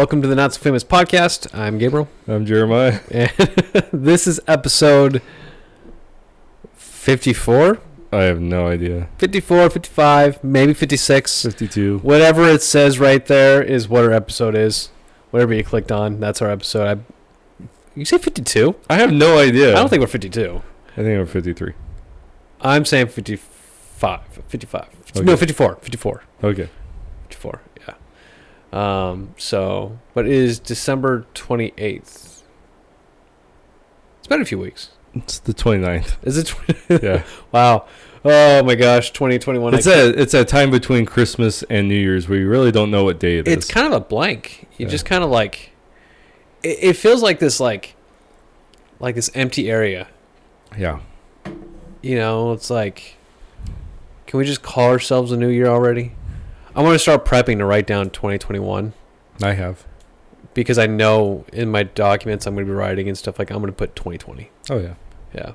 Welcome to the Not So Famous podcast. I'm Gabriel, I'm Jeremiah. and this is episode 54, I have no idea. 54, 55, maybe 56. 52. Whatever it says right there is what our episode is. Whatever you clicked on, that's our episode. I, you say 52? I have no idea. I don't think we're 52. I think we're 53. I'm saying 55. 55. Okay. No, 54. 54. Okay. 54. Um. So, but it is December 28th. It's been a few weeks. It's the 29th. Is it? 20? Yeah. wow. Oh my gosh. 2021. it's a it's a time between Christmas and New Year's where you really don't know what day it is. It's kind of a blank. You Yeah. just kind of like. It, it feels like this like. Like this empty area. yeah. You know, it's like. Can we just call ourselves a new year already? I want to start prepping to write down 2021 I have. because I know in my documents I'm going to be writing and stuff like I'm going to put 2020. Oh yeah. Yeah.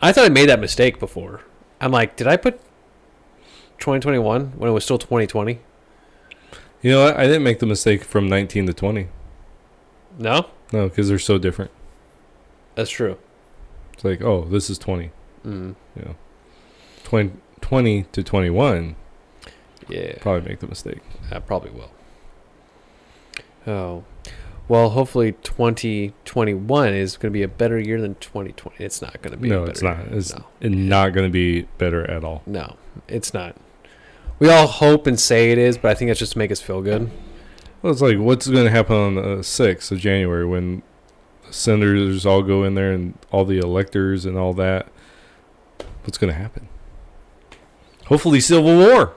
I thought I made that mistake before. I'm like, did I put 2021 when it was still 2020? You know what? I didn't make the mistake from 19 to 20. No, No, because they're so different. that's true. It's like, oh, this is 20. Mm. You know, 20, 20 to 21. Yeah, Probably make the mistake. I probably will. Oh, well, hopefully 2021 is going to be a better year than 2020. It's not going to be. a No, it's not. year. It's no, not going to be better at all. no, it's not. We all hope and say it is, but I think that's just to make us feel good. Well, it's like what's going to happen on the uh, 6th of January when senators all go in there and all the electors and all that. What's going to happen? Hopefully, civil war.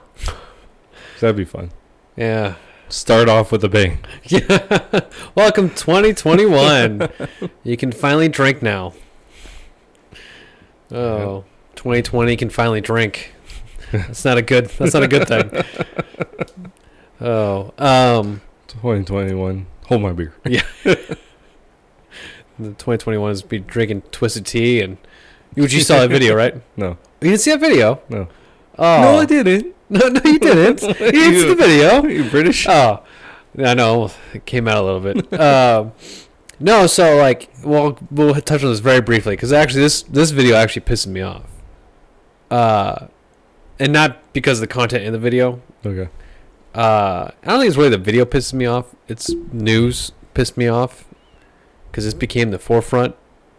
That'd be fun. Yeah. Start off with a bang. Yeah. Welcome 2021. you can finally drink now. Oh, 2020 can finally drink. That's not a good that's not a good thing. Oh, um 2021. Hold my beer. the 2021 is be drinking twisted tea and you you saw that video, right? No. You didn't see that video? No. Oh. No, I didn't. No, no you didn't. Didn't the video. You British? Oh, I know it came out a little bit. um, no, so like, well, we'll touch on this very briefly because actually, this this video actually pisses me off. Uh, and not because of the content in the video. Okay. Uh, I don't think it's really the video pisses me off. It's news pissed me off because this became the forefront.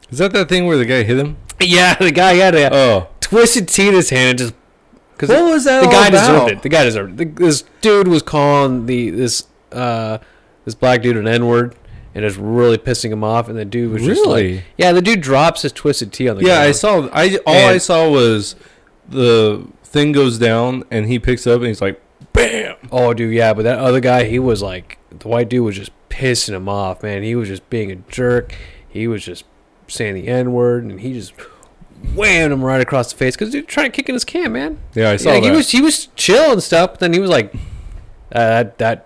Is that that thing where the guy hit him? Yeah, the guy had a Oh. twisted tea in his hand and just because What was that the guy about? deserved it. The guy deserved it. The, this dude was calling the this uh this black dude an N word and it's really pissing him off. And the dude was just like, Really? yeah, the dude drops his twisted tea on the guy. Yeah, I saw. I all I saw was the thing goes down and he picks up and he's like, "Bam!" Oh, dude, yeah, but that other guy, he was like, the white dude was just pissing him off, man. He was just being a jerk. He was just saying the N word, and he just whammed him right across the face because dude trying to kick in his can, man. Yeah, I saw Yeah, that. he was he was chill and stuff, but then he was like, uh, that that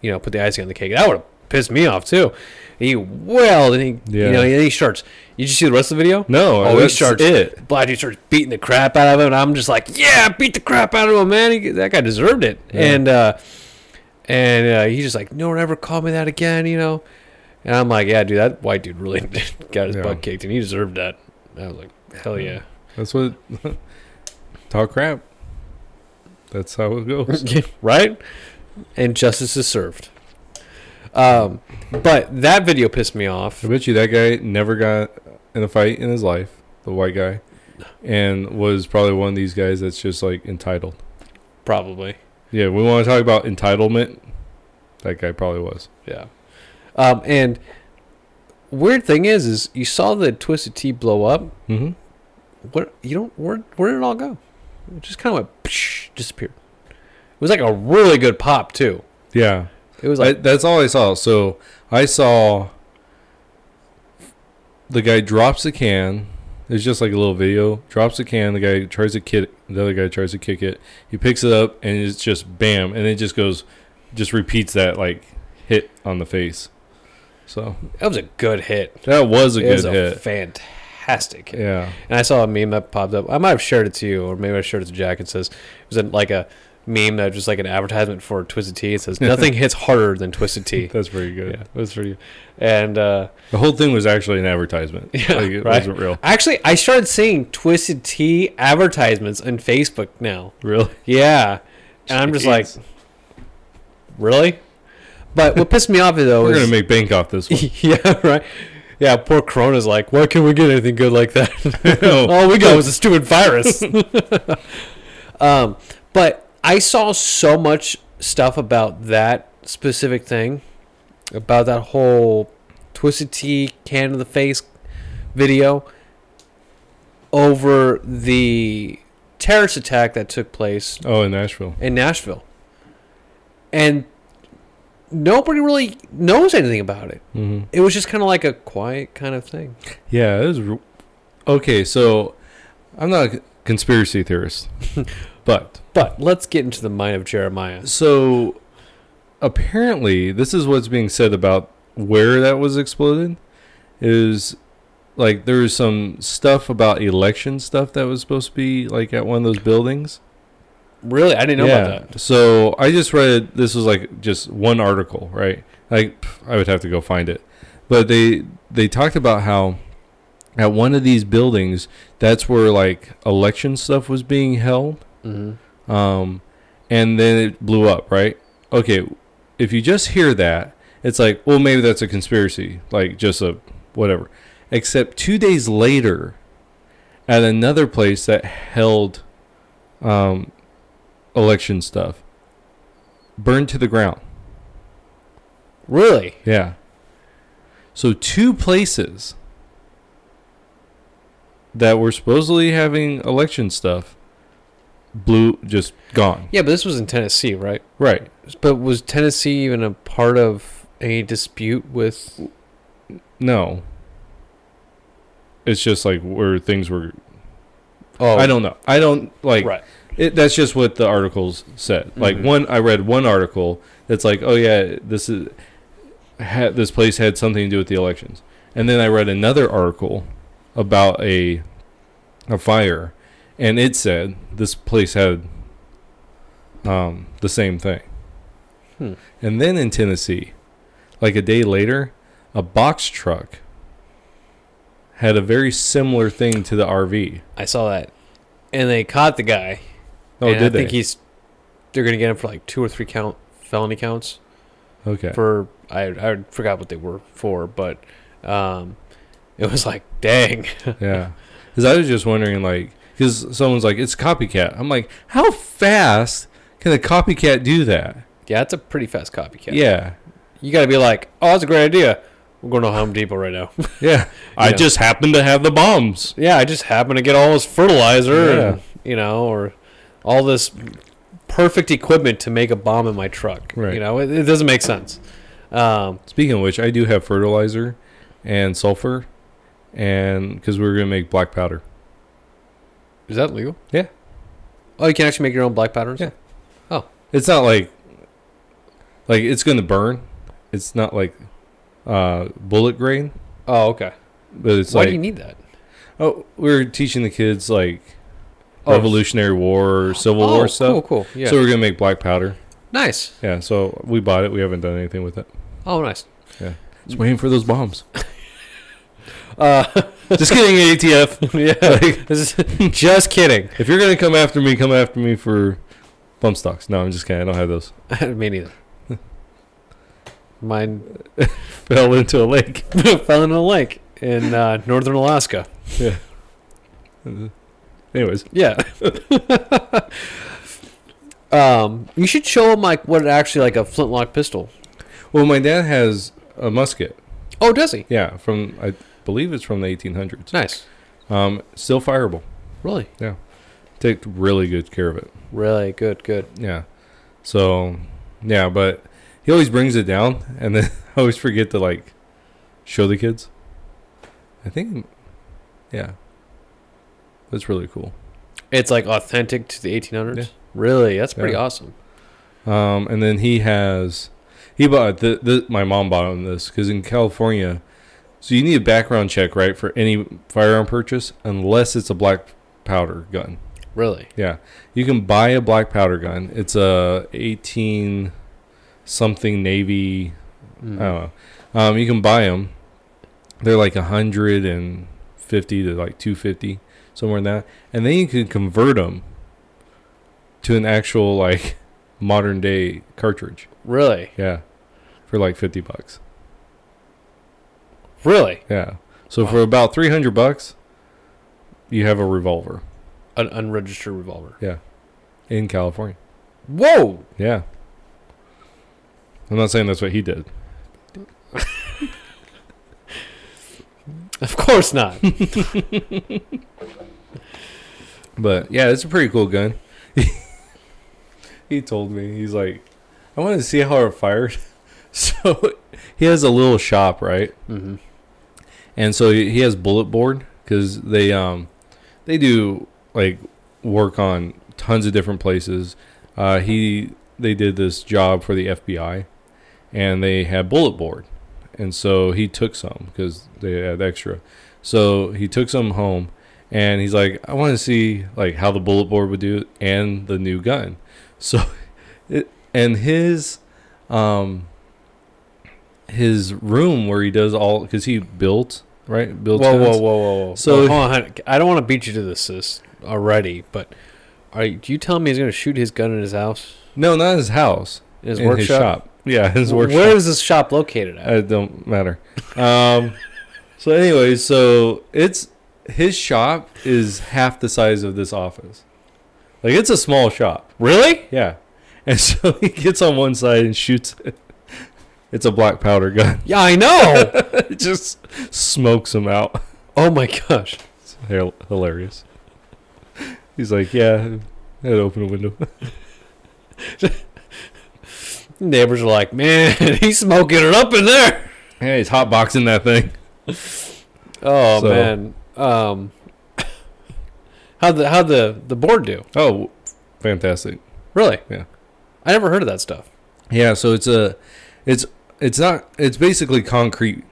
you know put the icing on the cake. That would have pissed me off too. He wailed and he Yeah. you know and he starts. You just see the rest of the video? no, Oh, he starts it. Black dude starts beating the crap out of him, and I'm just like, yeah, beat the crap out of him, man. He, that guy deserved it. Yeah. And uh, and uh, he's just like, no one ever call me that again, you know. And I'm like, yeah, dude, that white dude really got his Yeah. butt kicked, and he deserved that. I was like, hell yeah. That's what talk crap. That's how it goes. right? And justice is served. Um, but that video pissed me off. I bet you that guy never got in a fight in his life, the white guy, and was probably one of these guys that's just like entitled. Probably, Yeah, we want to talk about entitlement. That guy probably was. yeah. Um, and weird thing is, is you saw the twisted tea blow up. Mm-hmm. What you don't where where did it all go? It just kind of went psh, disappeared. It was like a really good pop too. Yeah, It was I, like that's all I saw. So I saw the guy drops the can. It's just like a little video. Drops the can. The guy tries to kick. The other guy tries to kick it. He picks it up and it's just bam, and it just goes, just repeats that like hit on the face. So that was a good hit. that was a it good was a hit. fantastic hit. yeah. And I saw a meme that popped up. I might have shared it to you, or maybe I shared it to Jack. It says it was like a meme that was just like an advertisement for Twisted Tea. It says nothing hits harder than Twisted Tea. That's pretty good. yeah, it was pretty. And uh, The whole thing was actually an advertisement. Yeah, like, it right. wasn't real. actually, I started seeing Twisted Tea advertisements on Facebook now. Really? Yeah, and I'm just like, really? But what pissed me off though We're is gonna make bank off this one. yeah, right. Yeah, poor Corona's like, why can't we get anything good like that? No. All we got was a stupid virus. um, but I saw so much stuff about that specific thing, about that whole Twisted Tea can in the face video over the terrorist attack that took place Oh, in Nashville. in Nashville. And nobody really knows anything about it. hmm It was just kind of like a quiet kind of thing. Yeah, it was. r- Okay, so I'm not a conspiracy theorist, but But let's get into the mind of Jeremiah. so apparently this is what's being said about where that was exploded is like there was some stuff about election stuff that was supposed to be like at one of those buildings. Really, I didn't know about that. So I just read this was like just one article, right? Like pff, I would have to go find it, but they they talked about how at one of these buildings that's where like election stuff was being held, Mm-hmm. um, and then it blew up, right? Okay, if you just hear that, it's like, well, maybe that's a conspiracy, like just a whatever. Except two days later, at another place that held um, election stuff, burned to the ground. Really? Yeah. So two places that were supposedly having election stuff blew just gone. Yeah, but this was in Tennessee, right? Right. But was Tennessee even a part of any dispute with? No. It's just like where things were. Oh, I don't know. I don't like. right. It, that's just what the articles said. Like Mhm. one, I read one article that's like, oh yeah, this is this place had something to do with the elections, and then I read another article about a a fire, and it said this place had um, the same thing. Hmm. And then in Tennessee, like a day later, a box truck had a very similar thing to the RV. I saw that, and they caught the guy. Oh, and did I they? think he's. They're gonna get him for like two or three count felony counts. okay. For I I forgot what they were for, but um, it was like dang. Yeah, because I was just wondering, like, because someone's like, it's copycat. I'm like, how fast can a copycat do that? yeah, it's a pretty fast copycat. Yeah, You got to be like, oh, that's a great idea. We're going to Home Depot right now. yeah. I Yeah. just happen to have the bombs. yeah, I just happen to get all this fertilizer Yeah. and, you know, or all this perfect equipment to make a bomb in my truck. Right. You know, it, it doesn't make sense. Um, Speaking of which, I do have fertilizer and sulfur, and because we are gonna make black powder. is that legal? Yeah. Oh, you can actually make your own black powder? and Yeah. stuff? It's not like, like it's gonna burn. It's not like, uh, bullet grain, Oh, okay. but it's Why like, do you need that? oh, we're teaching the kids like Oh. Revolutionary War, Civil oh, War stuff. Cool, cool. Yeah. So we're gonna make black powder. nice. Yeah, so we bought it. We haven't done anything with it. Oh, nice. Yeah. Just waiting for those bombs. Uh, Just kidding, ATF. yeah. Is- just kidding. If you're gonna come after me, come after me for bump stocks. No, I'm just kidding. I don't have those. Me neither. Mine Fell into a lake. fell in a lake in uh, northern Alaska. Anyways, Yeah. um, you should show them like what actually like a flintlock pistol. well, my dad has a musket. Oh, does he? Yeah, from I believe it's from the 1800s. Nice. Um, still fireable. Really, Yeah. Take really good care of it. really good, good. Yeah. So, yeah, but he always brings it down, and then I always forget to like show the kids. I think, yeah, that's really cool. It's like authentic to the 1800s. Yeah. Really, that's pretty Yeah. awesome. Um, and then he has, he bought the, the my mom bought him this because in California, so you need a background check right for any firearm purchase unless it's a black powder gun. Really? Yeah, you can buy a black powder gun. It's a 18 something Navy. Mm. I don't know. Um, you can buy them. They're like 150 to like 250, somewhere in that. And then you can convert them to an actual like modern day cartridge. Really? Yeah, for like 50 bucks. Really? Yeah. So Wow. for about 300 bucks, you have a revolver An unregistered revolver. Yeah, in California. Whoa! Yeah. I'm not saying that's what he did. Of course not. But yeah, it's a pretty cool gun. he told me he's like, I want to see how it fired. So he has a little shop, right? mm-hmm. And so he he has bullet board because they um they do like work on tons of different places. Uh, he they did this job for the FBI, and they had bullet board, and so he took some because they had extra. So he took some home, and he's like, I want to see like how the bullet board would do it and the new gun. So, it and his um his room where he does all because he built right built Whoa, whoa, whoa, whoa, whoa. So- hold on. I don't want to beat you to this sis, already, but are you, do you tell me he's going to shoot his gun in his house, No, not his house. in his in workshop? His. Yeah, his workshop. Where is this shop located at? It don't matter. Um, so anyway, so it's his shop is half the size of this office. Like it's a small shop. really? Yeah. And so he gets on one side and shoots it. It's a black powder gun. Yeah, I know. it just smokes him out. oh my gosh. It's hilarious. He's like, yeah, I had to open a window. Neighbors are like, man, he's smoking it up in there. yeah, he's hotboxing that thing. Oh So- man. Um, how the how the the board do? Oh, fantastic. Really? Yeah. I never heard of that stuff. Yeah, so it's a, it's it's not it's basically concrete,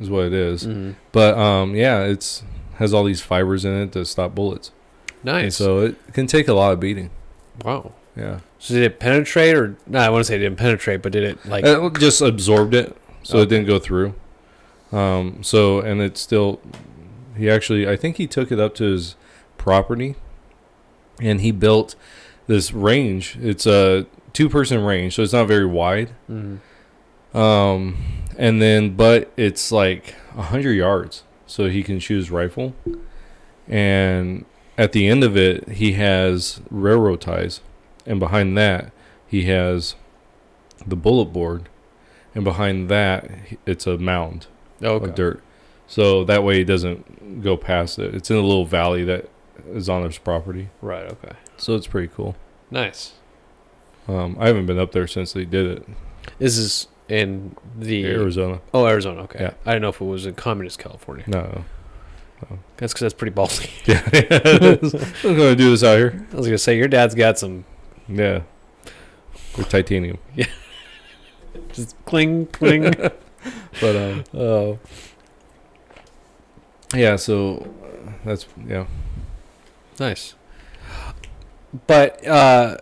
is what it is. Mm-hmm. But um, yeah, it's has all these fibers in it to stop bullets, and Nice. so it can take a lot of beating. wow. Yeah, So did it penetrate, or no? I want to say it didn't penetrate, but did it like? it just absorbed it, so it didn't go through. Um, so and it's still, he actually I think he took it up to his property, and he built this range. It's a two person range, so it's not very wide. Mhm. Um, and then, but it's like a hundred yards, so he can shoot his rifle. And at the end of it, he has railroad ties, and behind that, he has the bullet board, and behind that, it's a mound Okay. of dirt. So that way, he doesn't go past it. It's in a little valley that is on his property, Right. Okay. so it's pretty cool. Nice. Um, I haven't been up there since they did it. This is in the Arizona. oh Arizona. Okay. Yeah. I didn't know if it was in communist California. No. That's because that's pretty ballsy. Yeah, I'm gonna do this out here. I was gonna say your dad's got some Yeah, with titanium. Yeah. Just cling cling. But um, oh. yeah. So that's yeah. Nice. But uh,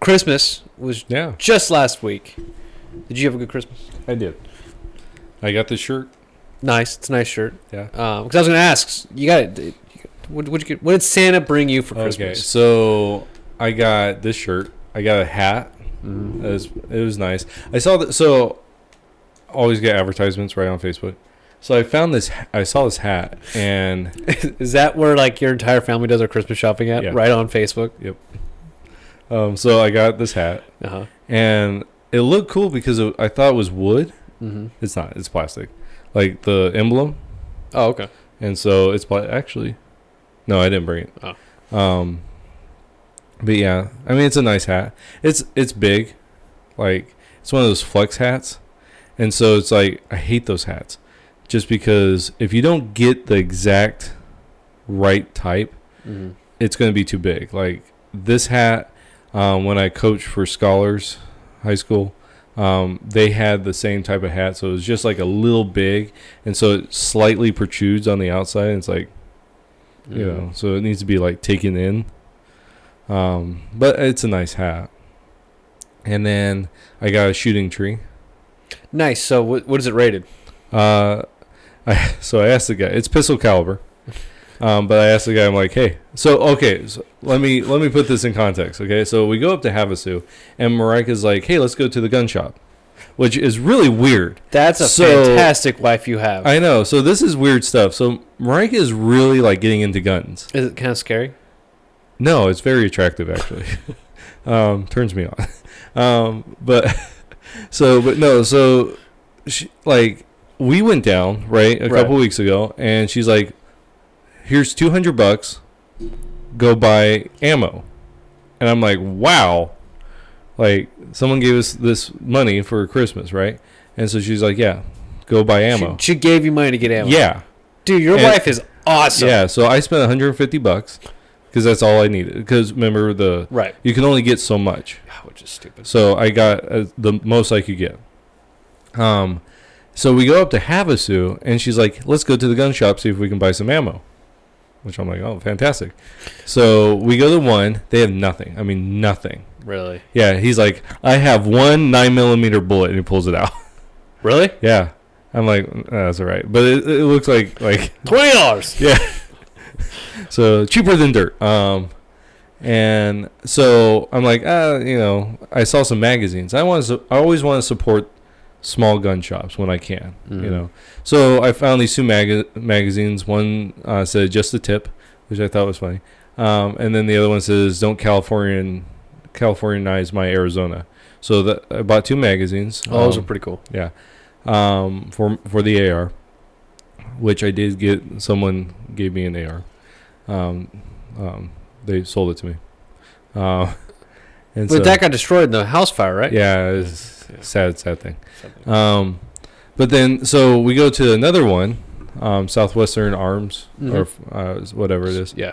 Christmas was Yeah, just last week. Did you have a good Christmas? I did. I got this shirt. Nice. It's a nice shirt. Yeah. Because I was gonna ask, you got it. What, what, you get, what did Santa bring you for Christmas? Okay, Christmas? so I got this shirt. I got a hat. Mhm. It was it was nice. I saw that. So always get advertisements right on Facebook. So I found this. I saw this hat, and Is that where like your entire family does their Christmas shopping at? Yeah. Right on Facebook. Yep. Um, so I got this hat, Uh huh. and it looked cool because it, I thought it was wood. Mm-hmm. It's not. It's plastic, like the emblem. Oh, okay. and so it's pla- actually no i didn't bring it Oh. um but yeah i mean it's a nice hat. It's it's big. Like it's one of those flex hats. And so it's like i hate those hats. Just because if you don't get the exact right type Mm-hmm. it's going to be too big. Like this hat um, when i coached for scholars high school um, they had the same type of hat. So it was just like a little big. And so it slightly protrudes on the outside. And it's like you Mm. know, so it needs to be like taken in. Um, but it's a nice hat. And then I got a shooting tree. Nice. So what what is it rated? Uh, I so I asked the guy. It's pistol caliber. Um, but I asked the guy. I'm like, hey, so okay, so let me let me put this in context. Okay, so we go up to Havasu, and Marek is like, hey, let's go to the gun shop, which is really weird. That's a So- fantastic wife you have. I know. So this is weird stuff. So Marika is really like getting into guns. is it kind of scary? No, it's very attractive actually. um, turns me on. Um, but so, but no, so she, like we went down right a Right. couple weeks ago, and she's like, "Here's two hundred bucks. Go buy ammo." And I'm like, "Wow!" Like someone gave us this money for Christmas, right? And so she's like, "Yeah, go buy ammo." She, she gave you money to get ammo. yeah, Dude, your And- wife is awesome. yeah. So I spent 150 bucks because that's all I needed. Because remember the Right. you can only get so much. Which is stupid. So I got uh, the most I could get. Um, so we go up to Havasu, and she's like, "Let's go to the gun shop see if we can buy some ammo." Which I'm like, "Oh, fantastic!" So we go to one. They have nothing. I mean, nothing. Really? Yeah, he's like, "I have one nine millimeter bullet," and he pulls it out. Really? yeah, I'm like, "Uh, "That's all right," but it, it looks like like Twenty dollars. yeah. so cheaper than dirt. Um, and so I'm like, uh, you know, I saw some magazines. I want to. I always want to support small gun shops when I can. You Mhm. know. So I found these two maga- magazines. One uh, said just the tip, which I thought was funny. Um, and then the other one says don't Californian Californianize my Arizona. So that I bought two magazines. Oh, those are Um, pretty cool. yeah. Um, for for the AR, which I did get. Someone gave me an AR. Um, um, they sold it to me. Uh, and But so, that got destroyed in the house fire, right? yeah, it's Yeah. sad, sad thing. Um, but then so we go to another one, um, Southwestern Arms or uh, whatever it is, Mm-hmm. Yeah.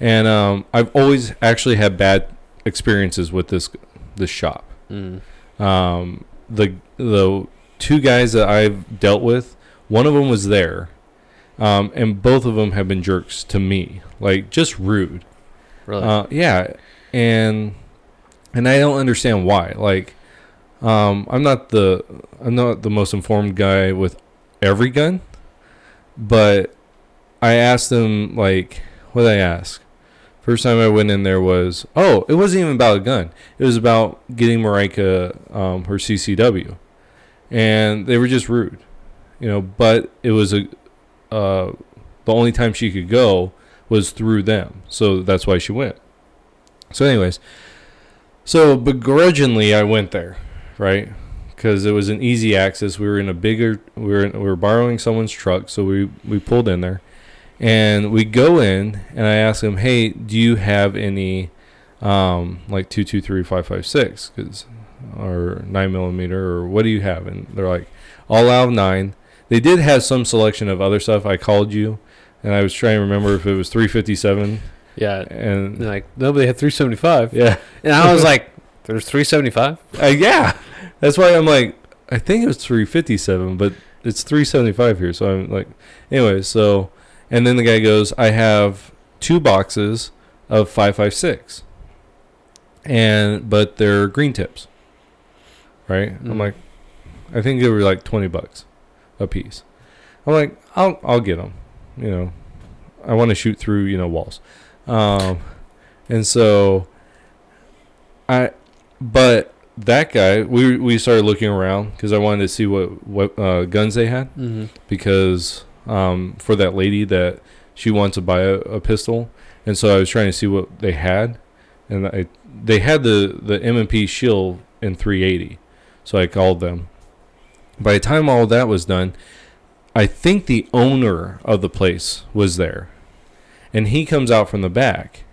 and um, I've always actually had bad experiences with this this shop. Mm. Um, the the two guys that I've dealt with, one of them was there, um, and both of them have been jerks to me, like just rude. Really? Uh, yeah, and and I don't understand why. Like, um, I'm not the I'm not the most informed guy with every gun, but I asked them like, what did I ask? First time I went in there was oh, it wasn't even about a gun. It was about getting Marika um, her CCW, and they were just rude, you know. But it was a uh, the only time she could go was through them, so that's why she went. So, anyways, so begrudgingly I went there, right? Because it was an easy access. We were in a bigger. We were in, we were borrowing someone's truck, so we we pulled in there, and we go in, and I ask them, "Hey, do you have any, um, like two two three five five six, because or nine millimeter, or what do you have?" And they're like, "All out of nine. They did have some selection of other stuff. I called you, and I was trying to remember if it was three fifty seven, yeah. and like nobody had 375. yeah. And I was like, there's 375? Uh, yeah, that's why I'm like, I think it was 357, but it's 375 here. So I'm like, anyway. So, and then the guy goes, I have two boxes of 556, and but they're green tips, right? I'm Mm. like, I think they were like 20 bucks a piece. I'm like, I'll I'll get them, you know. I want to shoot through you know walls, um, and so I but that guy we we started looking around because I wanted to see what what uh, guns they had Mm-hmm. because um, for that lady that she wants to buy a, a pistol and so I was trying to see what they had and I they had the the M&P shield in 380 so I called them by the time all that was done I think the owner of the place was there. And he comes out from the back.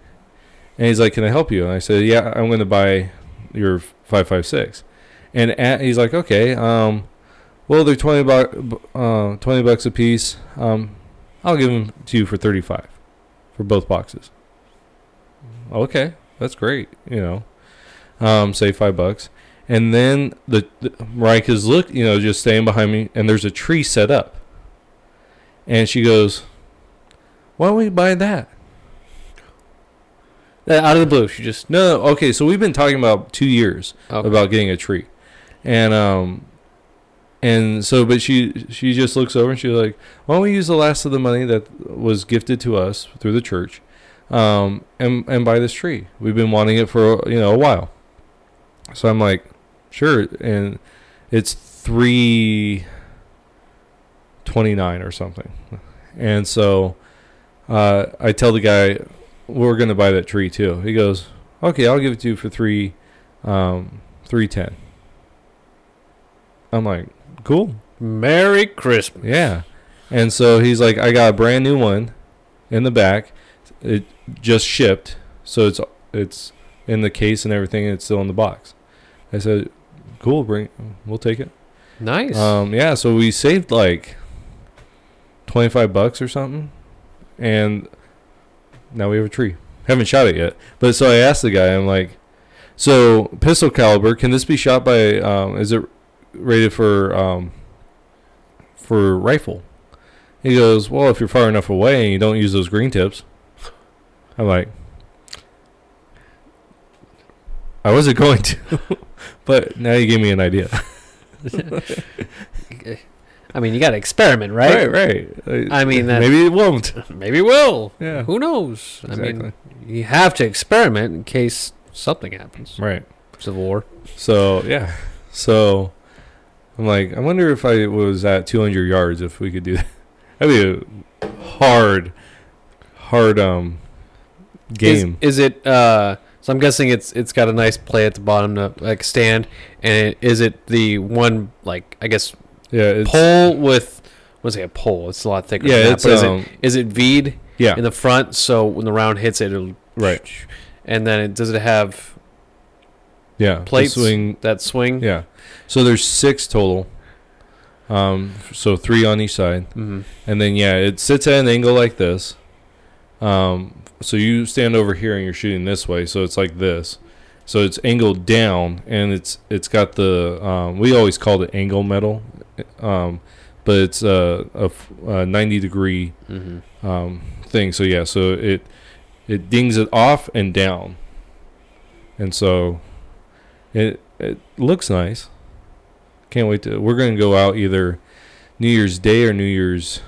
And he's like can I help you? And I said yeah I'm going to buy your 556 and at, he's like okay um well they're 20 bu- uh 20 bucks a piece. Um I'll give them to you for 35 for both boxes. Okay that's great you know. Um say 5 bucks and then the, the Marika's look you know just staying behind me and there's a tree set up and she goes why don't we buy that Uh, out of the blue, she just No, no, okay. So we've been talking about two years okay. about getting a tree, and um, and so but she she just looks over and she's like, why don't we use the last of the money that was gifted to us through the church, um, and and buy this tree. We've been wanting it for you know a while. So I'm like, sure, and it's three twenty nine or something, and so uh, I tell the guy we're gonna buy that tree too. He goes, okay, I'll give it to you for three, um, three ten. I'm like, cool, Merry Christmas. yeah. And so he's like, I got a brand new one in the back. It just shipped, so it's it's in the case and everything. And it's still in the box. I said, cool, bring, we'll take it. Nice. Um, yeah, so we saved like twenty five bucks or something, and now we have a tree. Haven't shot it yet, but so I asked the guy, I'm like, so pistol caliber, can this be shot by? Um, is it rated for um, for rifle? He goes, well, if you're far enough away and you don't use those green tips. I'm like, I wasn't going to, but now you gave me an idea. I mean, you got to experiment, right? Right, right. I mean, that- maybe it won't. Maybe it will. Yeah. Who knows? I Exactly. mean, you have to experiment in case something happens. Right. Civil War. So yeah. So I'm like, I wonder if I was at 200 yards if we could do that. That'd be a hard, hard um game. Is, is it? Uh, so I'm guessing it's it's got a nice play at the bottom to like stand, and it, is it the one like I guess yeah. Pole with? What's it? A pole? It's a lot thicker. Yeah. It's is um. it is it V'd Yeah. in the front? So when the round hits it, it'll Right. And then it, does it have Yeah. plates swing. that swing? Yeah. So there's six total. Um. So three on each side. hmm And then yeah, it sits at an angle like this. Um, so you stand over here and you're shooting this way, so it's like this. So it's angled down, and it's it's got the um, we always called it angle metal, um, but it's a a 90 degree hmm um, thing. So yeah, so it it dings it off and down, and so it it looks nice. Can't wait to. We're gonna go out either New Year's Day or New Year's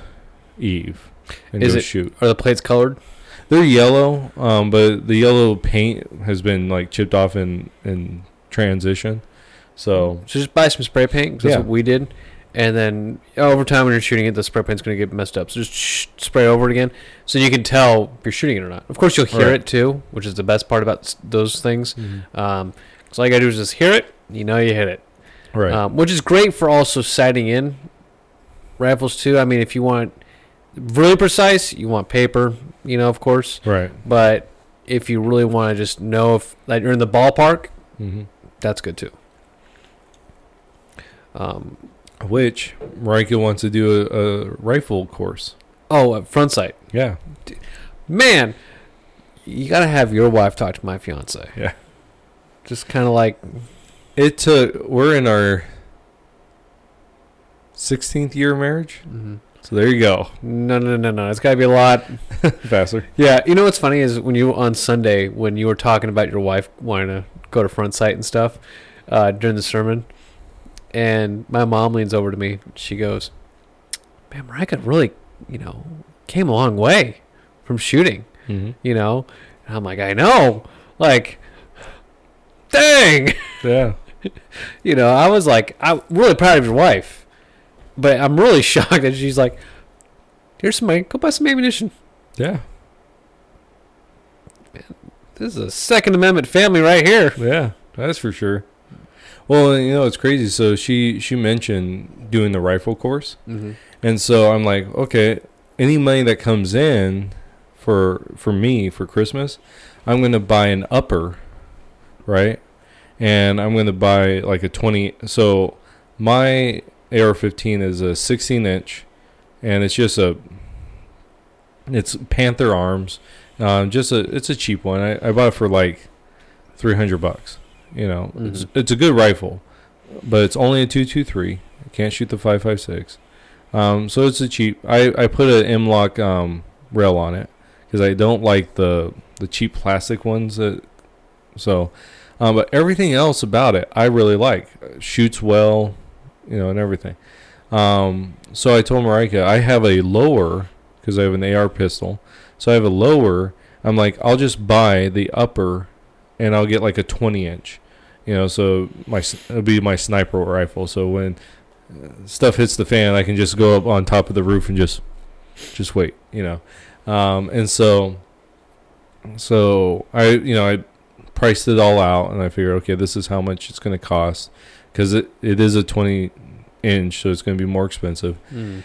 Eve and Is go it- shoot. Are the plates colored? They're yellow, um, but the yellow paint has been like chipped off in in transition. So So just buy some spray paint. 'cause that's Yeah. what we did. And then over time, when you're shooting it, the spray paint's going to get messed up. So just sh- spray over it again, so you can tell if you're shooting it or not. Of course, you'll hear Right. it too, which is the best part about s- those things. Um, so all you gotta do is just hear it. You know you hit it, right, um, which is great for also sighting in rifles too. I mean, if you want really precise, you want paper, you know, of course. right. But if you really want to just know if that you're in the ballpark, hmm that's good too. Um, Which Rika wants to do a, a rifle course. oh, uh, front sight. Yeah, Man, you gotta have your wife talk to my fiance. Yeah. Just kind of like, it took. We're in our 16th year marriage, so there you go. no, no, no, no. It's gotta be a lot. Faster. Yeah. You know what's funny is when you on Sunday when you were talking about your wife wanting to go to front sight and stuff uh, during the sermon, and my mom leans over to me. She goes, "Man, Marika really, you know, came a long way from shooting." hmm You know, and I'm like, I know, like, dang. Yeah. you know, I was like, I'm really proud of your wife, but I'm really shocked that she's like, here's some money, go buy some ammunition. Yeah. This is a Second Amendment family right here. Yeah. That's for sure. Well, you know, it's crazy. So she she mentioned doing the rifle course, Mm-hmm. and so I'm like, okay, any money that comes in for for me for Christmas, I'm gonna buy an upper, right? And I'm gonna buy like a 20. So my AR-15 is a 16 inch, and it's just a. It's Panther arms, um, just a. It's a cheap one. I, I bought it for like, 300 bucks. You know, it's Mhm. it's a good rifle, but it's only a 223. I can't shoot the 556. Um, so it's a cheap. I I put an M-LOK um rail on it because I don't like the the cheap plastic ones that. So, um, but everything else about it, I really like. Shoots well, you know, and everything. Um, so I told Marika I have a lower because I have an AR pistol. So I have a lower. I'm like, I'll just buy the upper, and I'll get like a 20 inch. You know, so my it'll be my sniper rifle. So when uh, stuff hits the fan, I can just go up on top of the roof and just just wait. You know, um, and so so I you know I priced it all out, and I figured, okay, this is how much it's going to cost because it, it is a 20 inch, so it's going to be more expensive. Mm.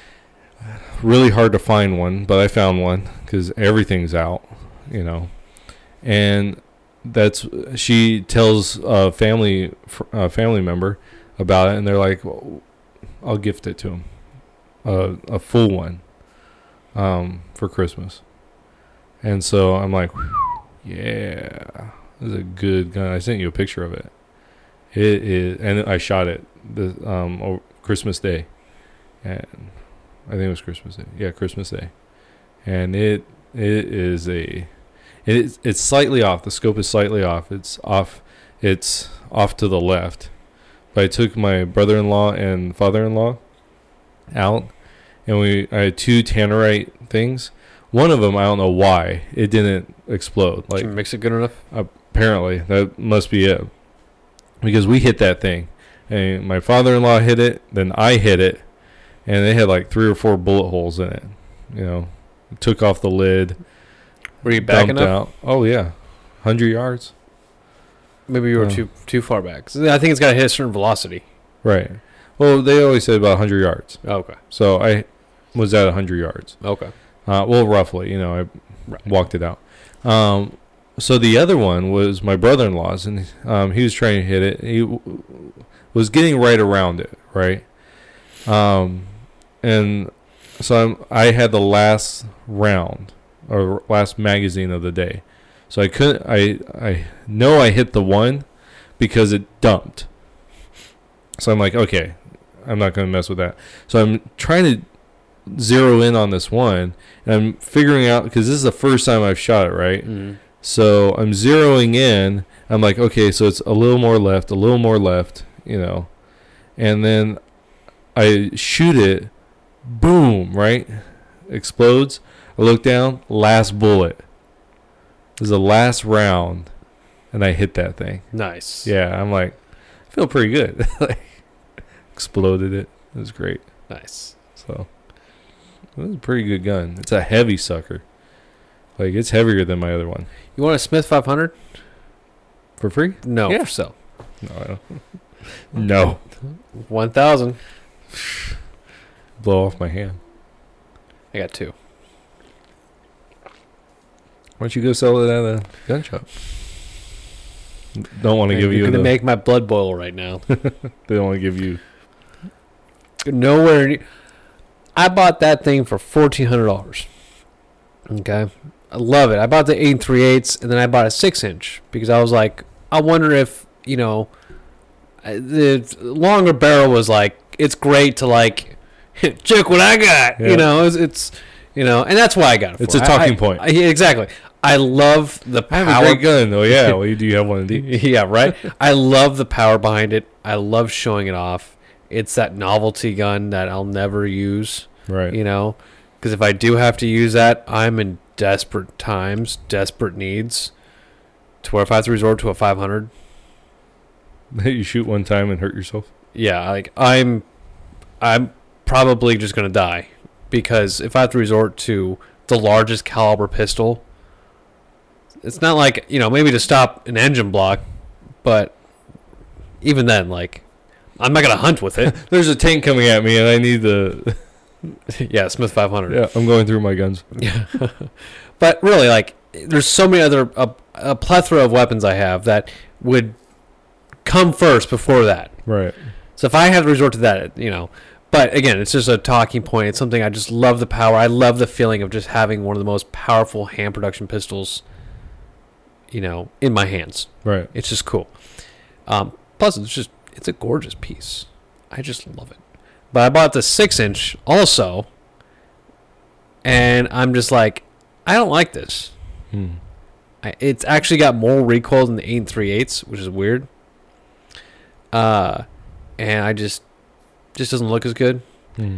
Really hard to find one, but I found one because everything's out, you know. And that's she tells a family a family member about it, and they're like, well, "I'll gift it to him, a a full one, um, for Christmas." And so I'm like, "Yeah, this is a good gun." I sent you a picture of it. It is, and I shot it the um Christmas Day, and I think it was Christmas Day. Yeah, Christmas Day, and it it is a it's it's slightly off. The scope is slightly off. It's off. It's off to the left. But I took my brother-in-law and father-in-law out, and we I had two tannerite things. One of them I don't know why it didn't explode. Did Like you mix it good enough? apparently that must be it because we hit that thing and my father-in-law hit it then i hit it and they had like three or four bullet holes in it you know took off the lid Were you back dumped enough? out oh yeah 100 yards Maybe you were Oh. too too far back. I think it's got to hit a certain velocity. right well they always said about 100 yards Okay. so i was at 100 yards Okay. uh, well roughly you know i Right. walked it out. Um, so the other one was my brother-in-law's, and um, he was trying to hit it. He w- was getting right around it, right? Um, and so I'm, I had the last round or last magazine of the day, so I couldn't. I I know I hit the one because it dumped. So I'm like, okay, I'm not gonna mess with that. So I'm trying to zero in on this one and I'm figuring out because this is the first time I've shot it, right? Mm. So I'm zeroing in. I'm like, okay, so it's a little more left, a little more left, you know, and then I shoot it, boom, right, explodes. I look down, last bullet. This is the last round, and I hit that thing. Nice. Yeah, I'm like, I feel pretty good. like, exploded it. It was great. Nice. So it was a pretty good gun. It's a heavy sucker. Like it's heavier than my other one. You want a Smith 500? For free? No, Yeah. for sale. No. I don't. no. 1,000. Blow off my hand. I got two. Why don't you go sell it at a gun shop? Don't want to give you You're gonna the, make my blood boil right now. they don't want to give you Nowhere. near- I bought that thing for fourteen hundred dollars. Okay, I love it. I bought the eight and three eighths, and then I bought a six inch because I was like, I wonder if you know, the longer barrel was like, it's great to like, check what I got. Yeah. You know, it's, it's you know, and that's why I got it. It's for. a talking I- point. I- exactly. I love the I have power a great gun. Oh yeah. well, you do you have one of these? yeah, right. I love the power behind it. I love showing it off. It's that novelty gun that I'll never use, Right. you know, because if I do have to use that, I'm in desperate times, desperate needs, to where if I have to resort to a 500, you shoot one time and hurt yourself. yeah, like I'm, I'm probably just gonna die because if I have to resort to the largest caliber pistol, it's not like you know maybe to stop an engine block, but even then, like I'm not gonna hunt with it. There's a tank coming at me and I need the. yeah, Smith 500. yeah, I'm going through my guns. Yeah. but really, like, there's so many other a, a plethora of weapons I have that would come first before that. Right. So if I had to resort to that, you know, but again, it's just a talking point. It's something I just love the power. I love the feeling of just having one of the most powerful hand production pistols, you know, in my hands. Right. It's just cool. Um, plus, it's just it's a gorgeous piece. I just love it. But I bought the six inch also, and I'm just like, I don't like this. Hmm. I, it's actually got more recoil than the eight and three eighths, which is weird. Uh, and I just just doesn't look as good. Hmm.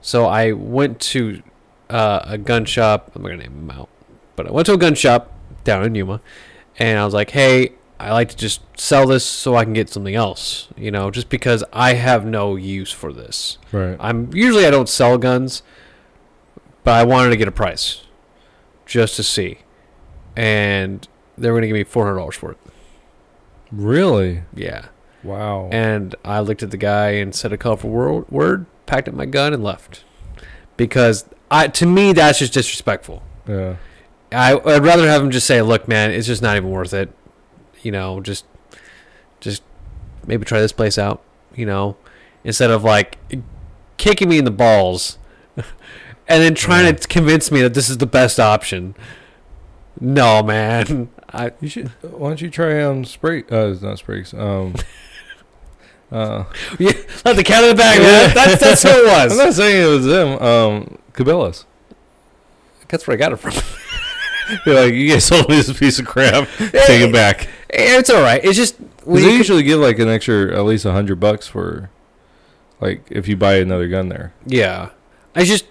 So I went to uh, a gun shop. I'm not gonna name them out, but I went to a gun shop down in Yuma, and I was like, "Hey, I like to just sell this so I can get something else, you know, just because I have no use for this. Right. I'm usually I don't sell guns, but I wanted to get a price just to see, and they were gonna give me four hundred dollars for it. Really? Yeah, Wow. and I looked at the guy and said a colorful word, word packed up my gun, and left because I to me that's just disrespectful. yeah. I, I'd rather have him just say, "Look, man, it's just not even worth it." You know, just, just maybe try this place out. You know, instead of like kicking me in the balls and then trying to convince me that this is the best option. No, man. I You should. Why don't you try um spray? Uh, it's not sprays. Um. uh, yeah, let the cat in the bag, man. That's that's who it was. I'm not saying it was them. Um, Cabela's. That's where I got it from. You're like, you guys sold me this piece of crap. Take it back. Eh, it's all right. It's just we they usually give like an extra, at least a hundred bucks for, like, if you buy another gun there. Yeah, I just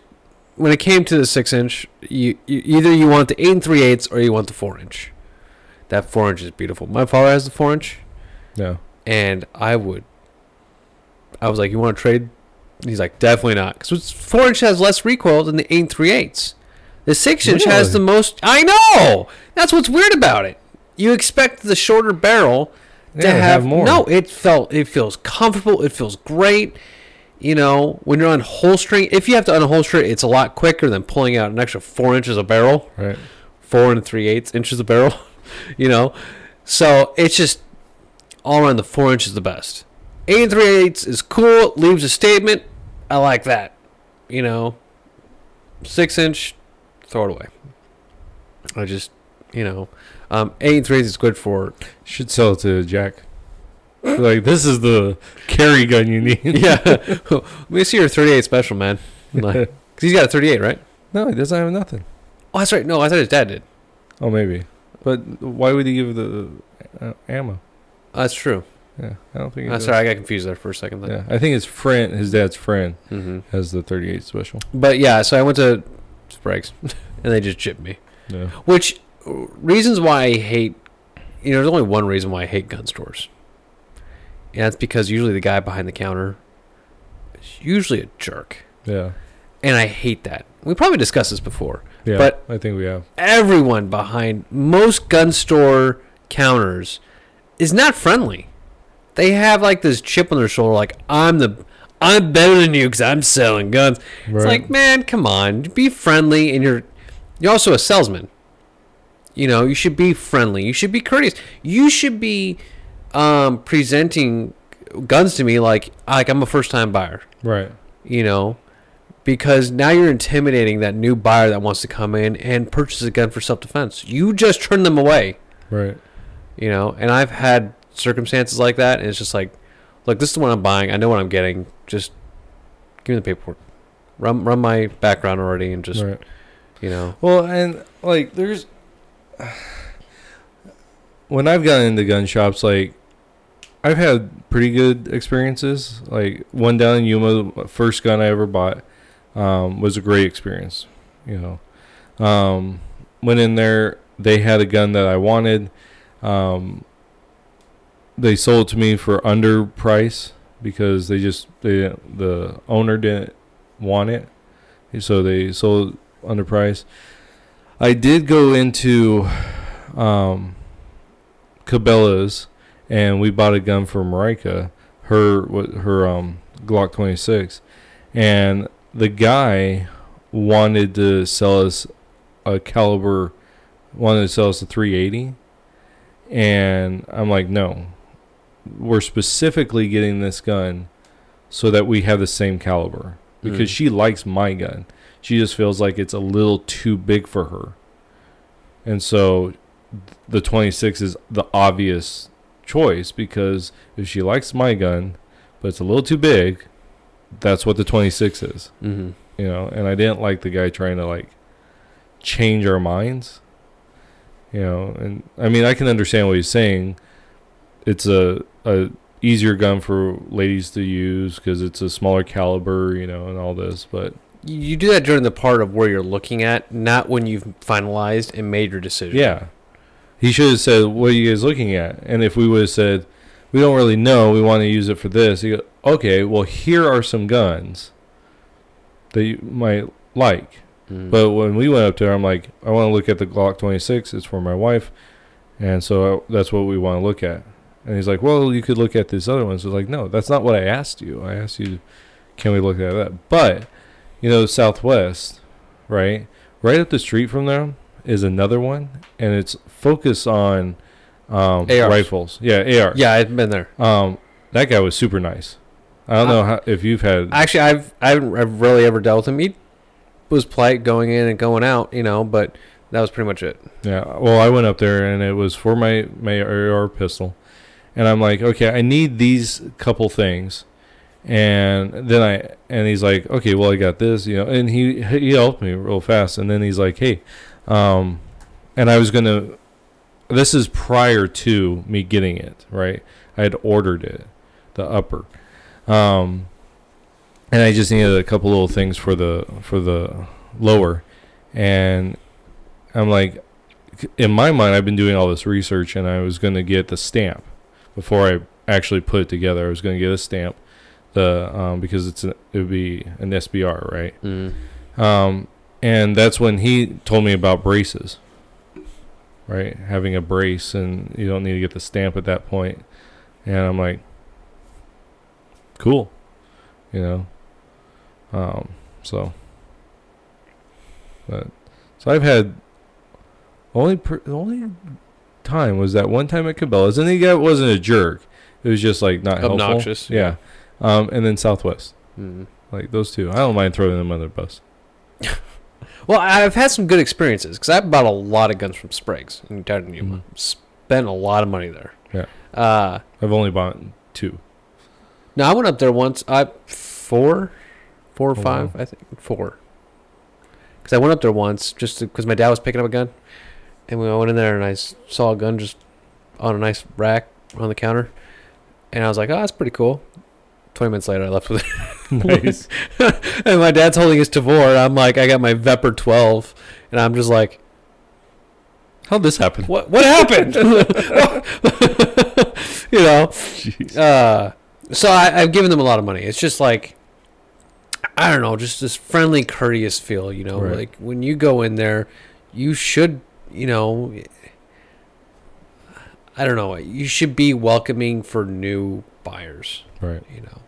when it came to the six inch, you, you either you want the eight and three eighths or you want the four inch. That four inch is beautiful. My father has the four inch, Yeah. and I would. I was like, "You want to trade?" He's like, "Definitely not," because four inch has less recoil than the eight and three eighths. The six inch has the most. I know. That's what's weird about it. You expect the shorter barrel to have, have more. No, it felt it feels comfortable. It feels great. You know, when you're unholstering, if you have to unholster it, it's a lot quicker than pulling out an extra four inches of barrel, Right. four and three eighths inches of barrel. You know, so it's just all around the four inches the best. Eight and three eighths is cool. Leaves a statement. I like that. You know, six inch, throw it away. I just, you know, um, eight and three is good for Should sell it to Jack. like, this is the carry gun you need. yeah. Let me see your 38 special, man. Because he's got a 38, right? No, he doesn't have nothing. Oh, that's right. No, I thought his dad did. Oh, maybe. But why would he give the uh, ammo? Oh, that's true. Yeah, I don't think. Oh, sorry, I got confused there for a second. Yeah, I think his friend, his dad's friend, hmm has the 38 special. But yeah, so I went to Sprague's, and they just chipped me. Yeah. Which uh, reasons why I hate? You know, there's only one reason why I hate gun stores. And that's because usually the guy behind the counter is usually a jerk, Yeah. and I hate that. We probably discussed this before. Yeah. But- I think we have. everyone behind most gun store counters is not friendly. They have like this chip on their shoulder, like I'm the I'm better than you because I'm selling guns. It's like, man, come on, be friendly, and you're you're also a salesman. You know, you should be friendly. You should be courteous. You should be um, presenting guns to me like like I'm a first time buyer right. you know, because now you're intimidating that new buyer that wants to come in and purchase a gun for self defense. You just turn them away, Right. you know, and I've had circumstances like that, and it's just like, look, this is what I'm buying. I know what I'm getting. Just give me the paperwork. Run, run my background already, and just right. you know, Well, and like there's when I've gotten into gun shops, like I've had pretty good experiences. Like one down in Yuma, first gun I ever bought um, was a great experience. You know, um, went in there, they had a gun that I wanted. Um, they sold to me for under price because they just they the owner didn't want it, so they sold under price. I did go into um, Cabela's and we bought a gun for Marika, her her um, Glock 26, and the guy wanted to sell us a caliber, wanted to sell us a 380, and I'm like, no, we're specifically getting this gun so that we have the same caliber because Mm. she likes my gun. She just feels like it's a little too big for her. And so the 26 is the obvious choice because if she likes my gun, but it's a little too big, that's what the 26 is, mm-hmm. you know. And I didn't like the guy trying to like change our minds. You know, and I mean, I can understand what he's saying. It's a a easier gun for ladies to use because it's a smaller caliber, you know, and all this. But You do that during the part of where you're looking at, not when you've finalized and made your decision. yeah, he should have said, "What are you guys looking at?" And if we would have said, "We don't really know. We want to use it for this," he go, "Okay, well, here are some guns that you might like." Mm. But when we went up there, I'm like, I want to look at the Glock 26. It's for my wife, and so that's what we want to look at. And he's like, Well, you could look at these other ones. I was like, No, that's not what I asked you. I asked you, can we look at that? But you know, Southwest, right, right up the street from them is another one, and it's focused on um, rifles. Yeah, AR. yeah, I've been there. Um, that guy was super nice. I don't Uh, know how, if you've had. Actually, I've I haven't I've really ever dealt with him. He was polite going in and going out, you know, but that was pretty much it. Yeah. Well, I went up there and it was for my my AR pistol, and I'm like, okay, I need these couple things, and then I and he's like, okay, well, I got this, you know, and he he helped me real fast, and then he's like, hey, um, and I was gonna. This is prior to me getting it, right? I had ordered it, the upper, um, and I just needed a couple little things for the for the lower, and I'm like, in my mind, I've been doing all this research, and I was to get the stamp before I actually put it together. I was to get a stamp, the um, because it's an, it would be an SBR, right? Mm. Um, and that's when he told me about braces, right? Having a brace, and you don't need to get the stamp at that point. And I'm like, cool, you know. Um, so, but so I've had only per, only time was that one time at Cabela's, and the guy wasn't a jerk. It was just like not helpful. Obnoxious, Yeah. Um, and then Southwest, Mm. like those two. I don't mind throwing them under the bus. Well, I've had some good experiences because I bought a lot of guns from Sprague's in down in Yuma. Mhm. Spent a lot of money there. Yeah. Uh, I've only bought two. No, I went up there once. I four, four or Oh, five, I think four. Because I went up there once just because my dad was picking up a gun, and we went in there and I saw a gun just on a nice rack on the counter, and I was like, "Oh, that's pretty cool." Twenty minutes later, I left with it. nice. and my dad's holding his Tavor. I'm like, I got my Vepr 12, and I'm just like, How'd this happen? what what happened? you know. Uh, so I, I've given them a lot of money. It's just like, I don't know, just this friendly, courteous feel. You know, Right. like when you go in there, you should, you know, I don't know, you should be welcoming for new buyers. Right. You know,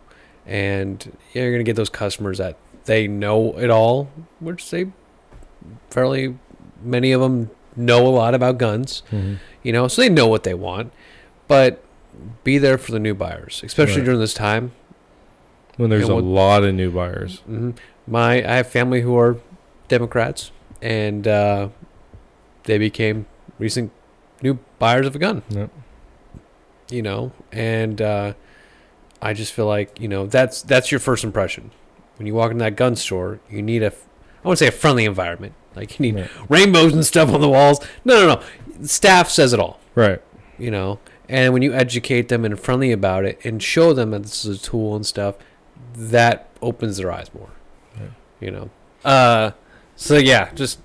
and you're gonna get those customers that they know it all, which they fairly many of them know a lot about guns Mm-hmm. you know, so they know what they want. But be there for the new buyers, especially Right. during this time. When there's And a what- lot of new buyers. hmm My I have family who are Democrats, and uh, they became recent new buyers of a gun. Yep. You know, and uh, I just feel like you know that's that's your first impression when you walk in that gun store. You need a, I wouldn't say a friendly environment. Like you need Right. rainbows and stuff on the walls. No, no, no. Staff says it all. Right. you know and when you educate them and friendly about it and show them that this is a tool and stuff that opens their eyes more Yeah. you know uh so yeah just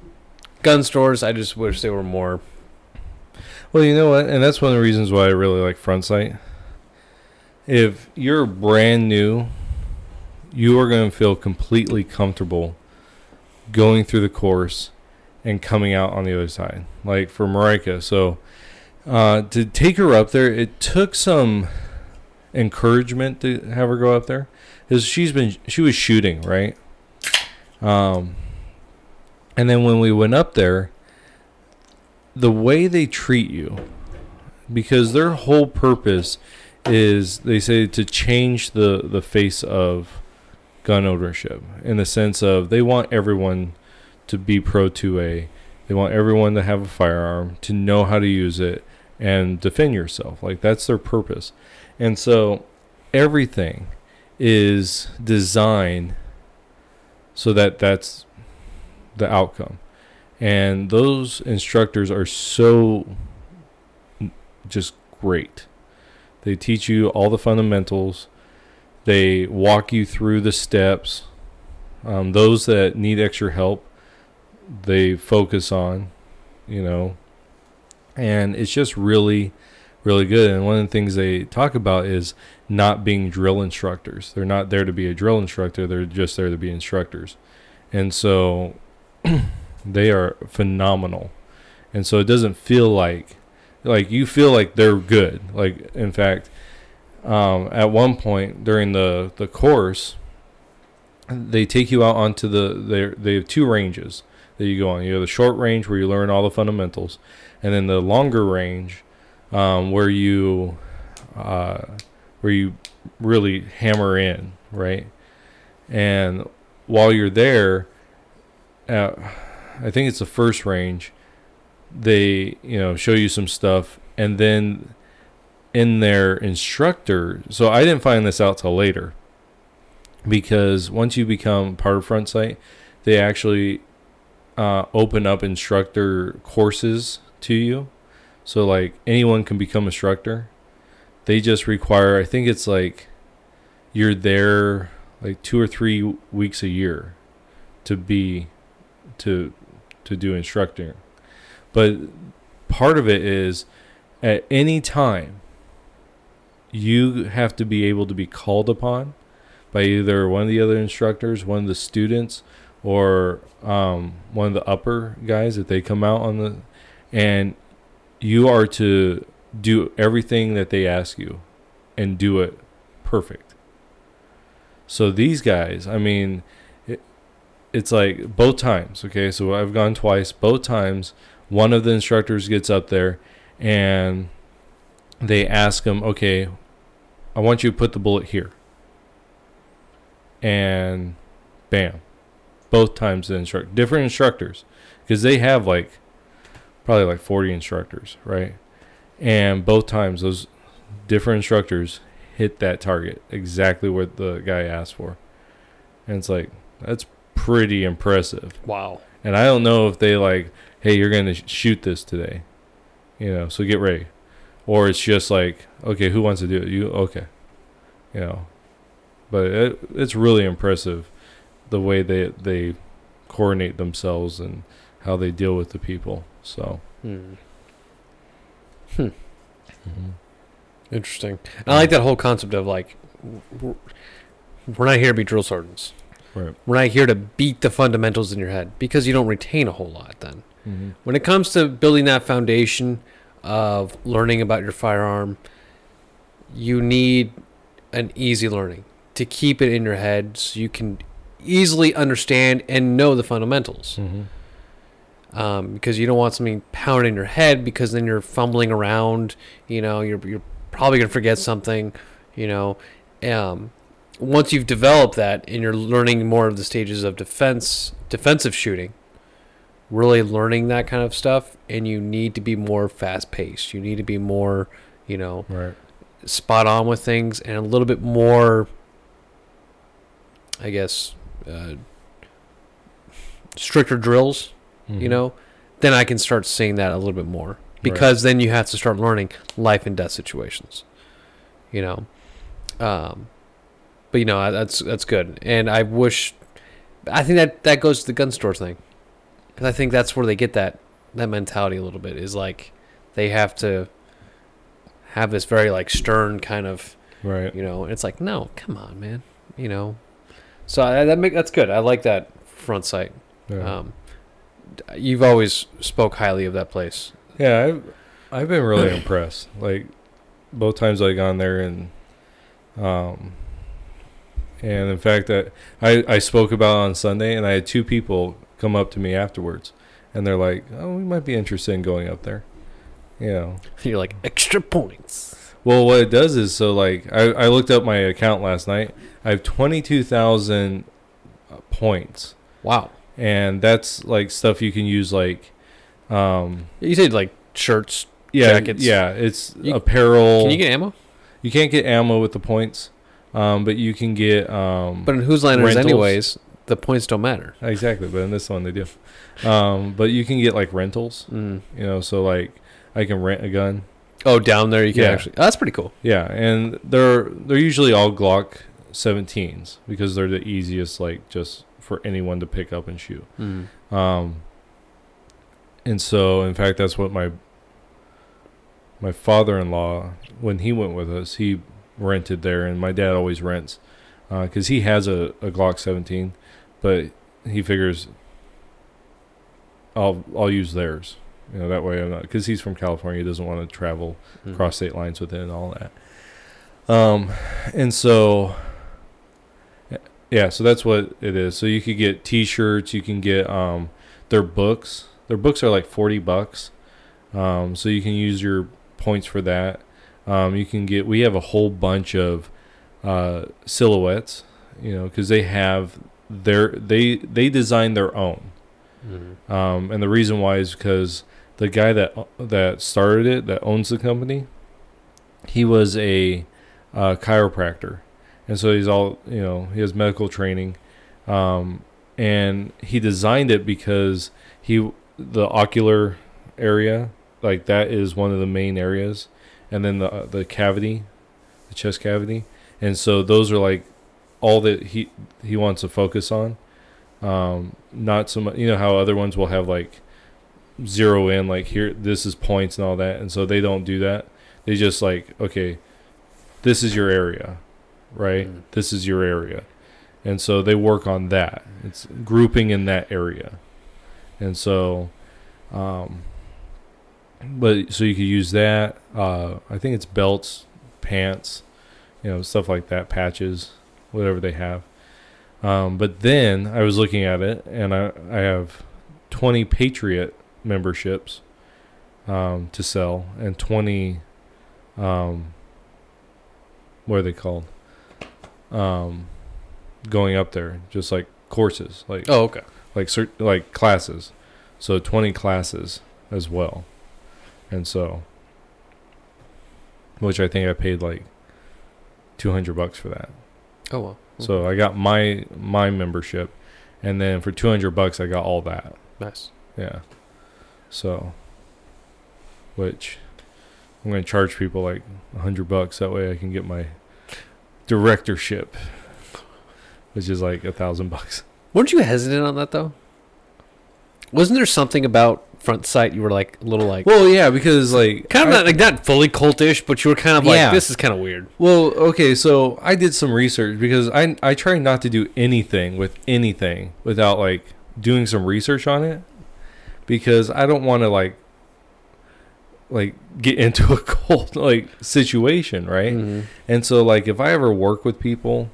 gun stores i just wish they were more Well, you know what? And that's one of the reasons why I really like Front Sight. If you're brand new, you are going to feel completely comfortable going through the course and coming out on the other side. Like for Marika. So uh, to take her up there, it took some encouragement to have her go up there. Because she's been, she was shooting, right? Um, and then when we went up there, the way they treat you because their whole purpose is they say to change the the face of gun ownership in the sense of they want everyone to be pro 2A they want everyone to have a firearm to know how to use it and defend yourself. Like that's their purpose. And so everything is designed so that that's the outcome. And those instructors are so just great. They teach you all the fundamentals. They walk you through the steps. Um, those that need extra help, they focus on, you know, and it's just really, really good. And one of the things they talk about is not being drill instructors. They're not there to be a drill instructor. They're just there to be instructors, and so they are phenomenal. And so it doesn't feel like like you feel like they're good. Like in fact, um, at one point during the the course, they take you out onto the they they have two ranges that you go on. You have the short range where you learn all the fundamentals, and then the longer range um, where you uh, where you really hammer in, right? And while you're there, uh, I think it's the first range they you know show you some stuff and then in their instructor so i didn't find this out till later because once you become part of front sight they actually uh, open up instructor courses to you. So like anyone can become instructor. They just require i think it's like you're there like two or three weeks a year to be to to do instructing but part of it is at any time, you have to be able to be called upon by either one of the other instructors, one of the students, or um, one of the upper guys if they come out on the, and you are to do everything that they ask you, and do it perfect. So these guys, I mean, it, it's like both times. Okay, so I've gone twice. Both times one of the instructors gets up there and they ask him, okay, I want you to put the bullet here. And bam. Both times the instructor, different instructors, because they have like probably like 40 instructors, right? And both times those different instructors hit that target exactly what the guy asked for. And it's like, that's pretty impressive. Wow. And I don't know if they like hey, you're going to shoot this today. You know, so get ready. Or it's just like, okay, who wants to do it? You okay. You know. But it, it's really impressive the way they they coordinate themselves and how they deal with the people. So, hmm. Hmm. Mm-hmm. Interesting. I like that whole concept of like we're not here to be drill sergeants. Right. We're not here to beat the fundamentals in your head because you don't retain a whole lot then. Mm-hmm. When it comes to building that foundation of learning about your firearm, you need an easy learning to keep it in your head so you can easily understand and know the fundamentals. Mm-hmm. Um, because you don't want something pounding in your head because then you're fumbling around. You know, you're you're probably gonna forget something. You know, um, once you've developed that and you're learning more of the stages of defense, defensive shooting, really learning that kind of stuff and you need to be more fast paced. You need to be more, you know, right. spot on with things and a little bit more I guess uh, stricter drills, mm-hmm. you know, then I can start seeing that a little bit more because right. then you have to start learning life and death situations. You know. Um but you know, that's that's good. And I wish I think that that goes to the gun store thing because I think that's where they get that that mentality a little bit is like they have to have this very like stern kind of right. you know it's like no come on man you know? So I, that make that's good. I like that front sight. Yeah. um you've always spoke highly of that place. Yeah i've i've been really impressed. Like both times i gone there and um and in fact that i i spoke about on sunday and i had two people come up to me afterwards, and they're like, "Oh, we might be interested in going up there." You know, you're like extra points. Well, what it does is so like I, I looked up my account last night. I have twenty two thousand points. Wow. And that's like stuff you can use like um you said like shirts, yeah, jackets. Yeah, it's you, apparel. Can you get ammo? You can't get ammo with the points. Um, but you can get um But in whose liners anyways, the points don't matter. Exactly, but in this one they do. Um, but you can get like rentals, Mm. you know. So like, I can rent a gun. Oh, down there you can Yeah. actually. Oh, that's pretty cool. Yeah, and they're they're usually all Glock 17s because they're the easiest, like just for anyone to pick up and shoot. Mm. Um, and so, in fact, that's what my my father-in-law, when he went with us, he rented there, and my dad always rents because he has a, a Glock 17, but he figures I'll I'll use theirs. You know that way I'm not because he's from California. He doesn't want to travel Mm. cross state lines with it and all that. Um, and so, yeah, so that's what it is. So you could get T-shirts, you can get um, their books. Their books are like forty bucks. Um, so you can use your points for that. Um, you can get. We have a whole bunch of uh, silhouettes, you know, because they have their they they design their own. Mhm. Um, and the reason why is because the guy that that started it, that owns the company, he was a uh, chiropractor, and so he's all you know. He has medical training, um, and he designed it because he the ocular area like that is one of the main areas, and then the the cavity, the chest cavity, and so those are like all that he he wants to focus on. Um, not so much, you know how other ones will have like zero in, like here, this is points and all that, and so they don't do that. They just like, okay, this is your area, right? Mm. This is your area, and so they work on that. It's grouping in that area, and so, um, but so you could use that. Uh, I think it's belts, pants, you know, stuff like that, patches, whatever they have. Um, but then I was looking at it, and I I have twenty Patriot memberships um, to sell, and twenty, um, what are they called? Um, going up there, just like courses, like Oh, okay. like cert- like classes. So 20 classes as well. And so which I think I paid like 200 bucks for that. Oh well. So I got my my membership and then for 200 bucks I got all that. nice. Yeah. So which I'm going to charge people like 100 bucks that way I can get my directorship which is like a thousand bucks. Weren't you hesitant on that though? Wasn't there something about front sight you were like a little like Well, yeah, because like kind of I- not, like not fully cultish, but you were kind of like Yeah. this is kind of weird. Well, okay, so I did some research because I I try not to do anything with anything without like doing some research on it because I don't want to like like get into a cult like situation, right? Mhm. And so like if I ever work with people,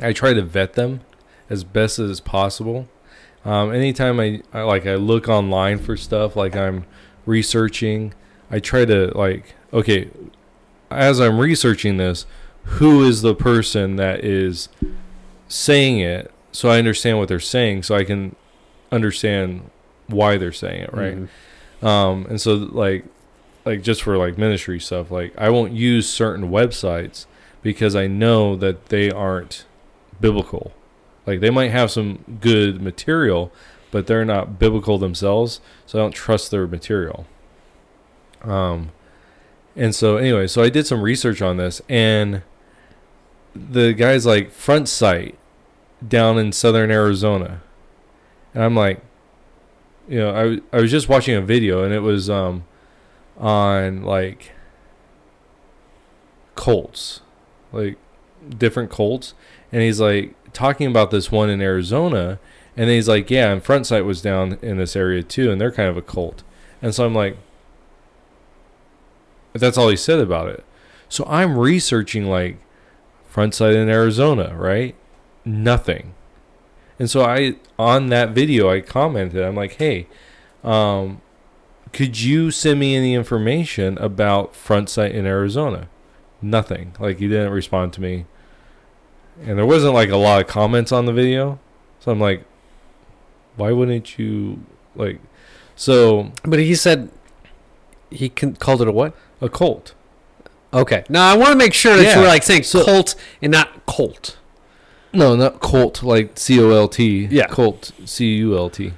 I try to vet them as best as possible. Um, anytime I, I like I look online for stuff, like I'm researching, I try to like okay, as I'm researching this, who is the person that is saying it, so I understand what they're saying, so I can understand why they're saying it, right? Mhm. um and so like like just for like ministry stuff like i won't use certain websites because i know that they aren't biblical like they might have some good material but they're not biblical themselves so i don't trust their material. Um and so anyway so i did some research on this and the guy's like front sight down in southern arizona. And i'm like you know, I was just watching a video and it was um on like Colts, like different Colts, and he's like talking about this one in Arizona, and he's like, yeah, and front sight was down in this area too, and they're kind of a cult, and so I'm like, that's all he said about it. So I'm researching like front sight in Arizona, right? Nothing. And so I on that video I commented, I'm like, hey, um, could you send me any information about front sight in Arizona? Nothing. Like he didn't respond to me. And there wasn't like a lot of comments on the video. So I'm like, why wouldn't you like so But he said he can, called it a what? a cult. Okay. Now I want to make sure that Yeah. you were like saying So- cult and not cult. No, not cult like C O L T. Yeah. Colt, C U L T.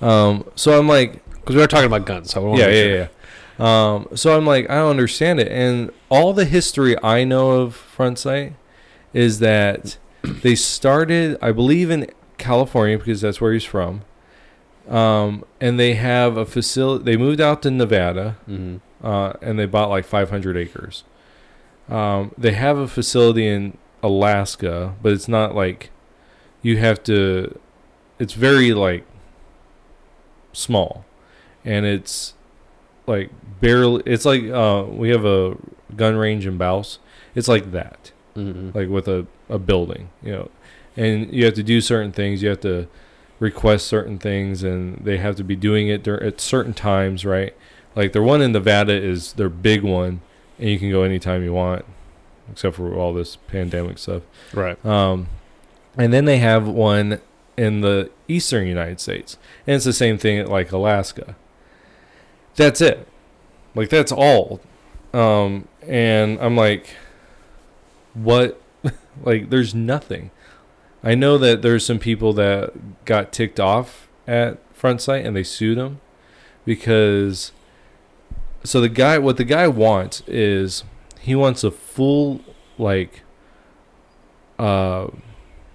Um, so I'm like, Because we were talking about guns, so I yeah, yeah, sure. yeah. Um, so I'm like, I don't understand it. And all the history I know of Front Sight is that they started, I believe, in California because that's where he's from. Um, and they have a facility. They moved out to Nevada, Mhm. uh, and they bought like 500 acres. Um, they have a facility in Alaska, but it's not like you have to. It's very like small, and it's like barely. It's like uh, we have a gun range in Bouse. It's like that Mhm. like with a, a building, you know, and you have to do certain things. You have to request certain things, and they have to be doing it dur- at certain times, right? Like their one in Nevada is their big one, and you can go anytime you want, except for all this pandemic stuff. Right. Um, and then they have one in the eastern United States, and it's the same thing at like Alaska. That's it, like that's all. Um, and I'm like, what? like, there's nothing. I know that there's some people that got ticked off at Front Sight and they sued them because. So the guy, what the guy wants is he wants a full like uh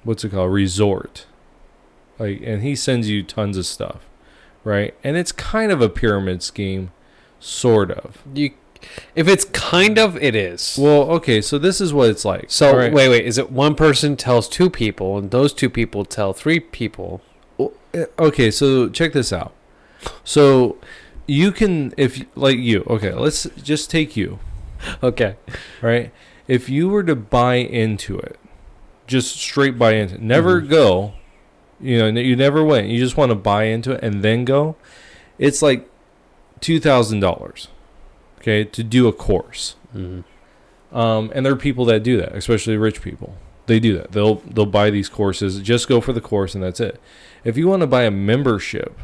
what's it called resort like and he sends you tons of stuff right and it's kind of a pyramid scheme sort of You, if it's kind of, it is. well okay so this is what it's like so right? wait, wait. Is it one person tells two people, and those two people tell three people? Uh, okay so check this out so you can if like you okay let's just take you Okay. right if you were to buy into it just straight buy into it never Mhm. go you know you never went you just want to buy into it and then go it's like $2000 okay to do a course. Mhm. um, and there are people that do that especially rich people. They do that. They'll they'll buy these courses just go for the course and that's it. If you want to buy a membership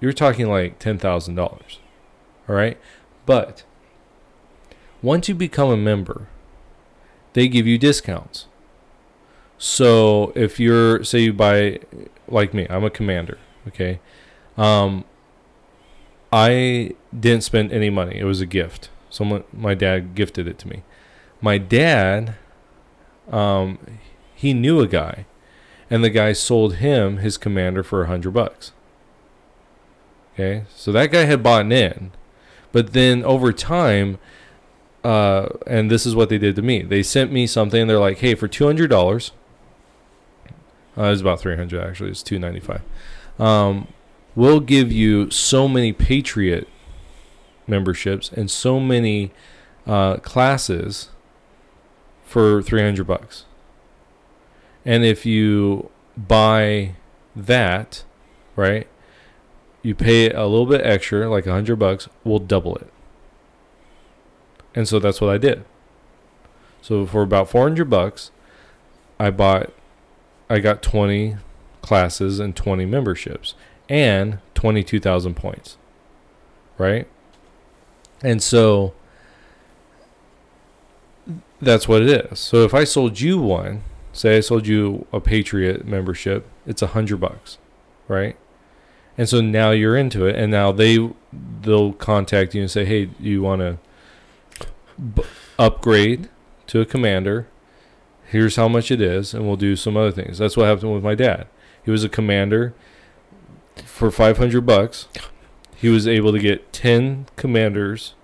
you're talking like $10000 all right? But once you become a member they give you discounts. So if you're say you buy like me i'm a commander okay? Um i didn't spend any money. It was a gift. Someone my dad gifted it to me. My dad um he knew a guy and the guy sold him his commander for a hundred bucks. Okay? So that guy had bought in but then over time uh and this is what they did to me. They sent me something. They're like hey for $200 uh, it was about 300 actually. It's 295 um we'll give you so many patriot memberships and so many uh, classes for 300 bucks. And if you buy that right you pay a little bit extra like 100 bucks we'll double it. And so that's what i did. So for about 400 bucks i bought i got 20 classes and 20 memberships and 22,000 points right and so that's what it is. So if I sold you one, say I sold you a Patriot membership, it's a hundred bucks, right? And so now you're into it, and now they they'll contact you and say, "Hey, you want to b- upgrade to a commander? Here's how much it is, and we'll do some other things." That's what happened with my dad. He was a commander for 500 bucks. He was able to get 10 commanders,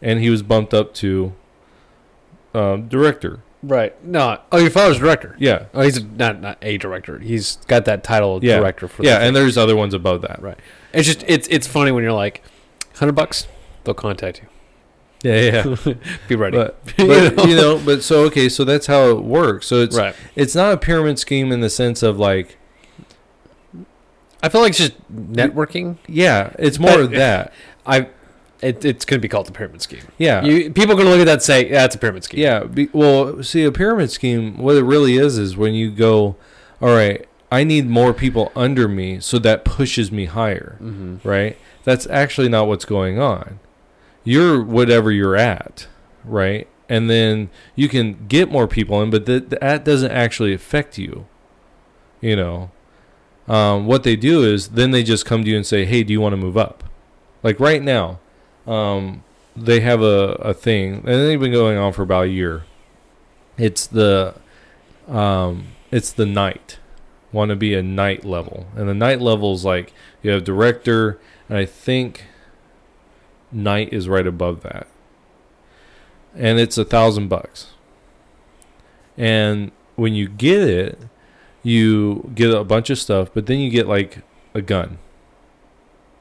and he was bumped up to um, director. Right. No. Oh, your father's director. Yeah, Oh, he's not not a director. He's got that title of Yeah. director for. yeah, the and there's other ones above that. Right. it's just it's it's funny when you're like, hundred bucks, they'll contact you. Yeah, yeah. Be ready. but but you know, but so okay, so that's how it works. So it's right. it's not a pyramid scheme in the sense of like, I feel like it's just networking. yeah, it's more of that. I. It, it's going to be called the pyramid scheme. Yeah, You, people are going to look at that and say, "Yeah, it's a pyramid scheme." Yeah. Be, well, see, a pyramid scheme, what it really is, is when you go, all right, I need more people under me, so that pushes me higher, Mm-hmm. right? That's actually not what's going on. You're whatever you're at, right? And then you can get more people in, but that that doesn't actually affect you. You know, um, what they do is then they just come to you and say, "Hey, do you want to move up?" Like right now, um, they have a, a thing, and they've been going on for about a year. It's the um, it's the knight. Want to be a knight level, and the knight level is like you have director, and I think knight is right above that, and it's a thousand bucks. And when you get it, you get a bunch of stuff, but then you get like a gun.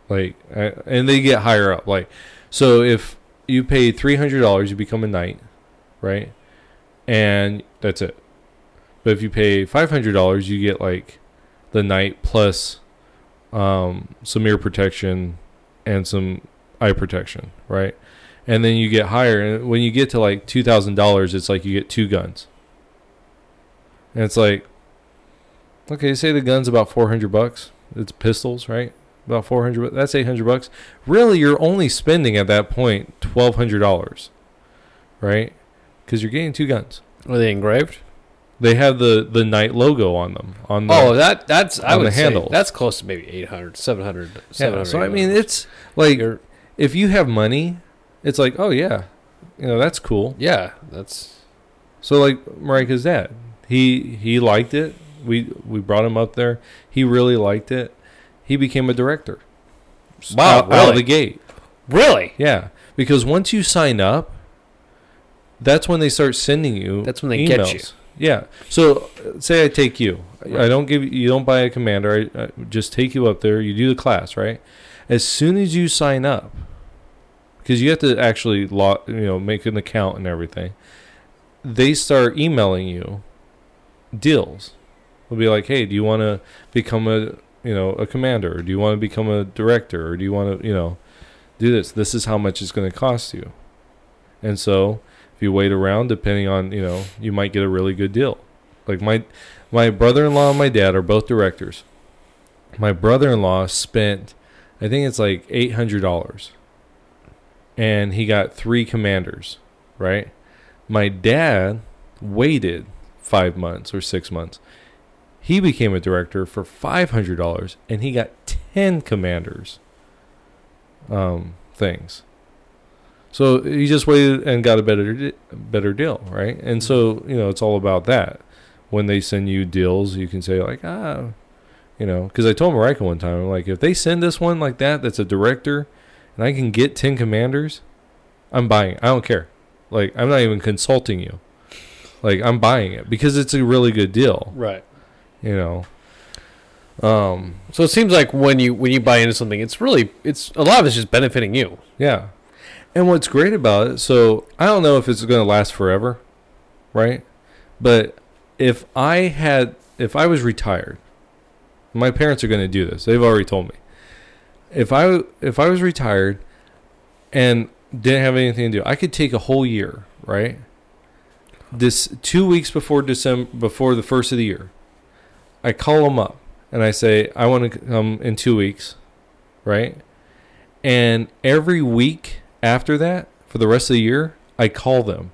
Like, and they get higher up. Like, so if you pay three hundred dollars, you become a knight, right? And that's it. But if you pay five hundred dollars, you get like the knight plus um, some ear protection and some eye protection, right? And then you get higher, and when you get to like two thousand dollars, it's like you get two guns. And it's like, okay, say the gun's about four hundred bucks. It's pistols, right? About four hundred. That's eight hundred bucks. Really, you're only spending at that point twelve hundred dollars, right? Because you're getting two guns. Are they engraved? They have the the knight logo on them. On the, Oh, that that's I would say that's close to maybe 800, 700, yeah. 700. So I mean, it's like You're- if you have money, it's like, oh yeah, you know that's cool. yeah, that's So like Marika's dad, he he liked it. We we brought him up there. He really liked it. He became a director. Wow, out, out of really? the gate. really Yeah, because once you sign up, that's when they start sending you. That's when they get you. Yeah. So uh, say I take you. I don't give you. You don't buy a commander. I, I just take you up there. You do the class right. As soon as you sign up, because you have to actually log, you know, make an account and everything. They start emailing you deals. They'll be like, "Hey, do you want to become a you know a commander? Or do you want to become a director? Or do you want to you know do this? This is how much it's going to cost you." And so, if you wait around, depending on you know, you might get a really good deal. Like my my brother-in-law and my dad are both directors. My brother-in-law spent, I think it's like eight hundred dollars, and he got three commanders, right? My dad waited five months or six months. He became a director for five hundred dollars, and he got ten commanders. Um, things. So he just waited and got a better better deal, right? And so you know it's all about that. When they send you deals, you can say like ah, you know, because I told Marika one time, I'm like if they send us one like that, that's a director, and I can get ten commanders, I'm buying. it. I don't care. Like I'm not even consulting you. Like I'm buying it because it's a really good deal. right. You know. Um. So it seems like when you when you buy into something, it's really it's a lot of it's just benefiting you. Yeah. And what's great about it, so I don't know if it's going to last forever, right? But if I had, if I was retired, my parents are going to do this. They've already told me. If I if I was retired and didn't have anything to do, I could take a whole year, right? This two weeks before December, before the first of the year, I call them up and I say I want to come in two weeks, right? And every week after that, for the rest of the year, I call them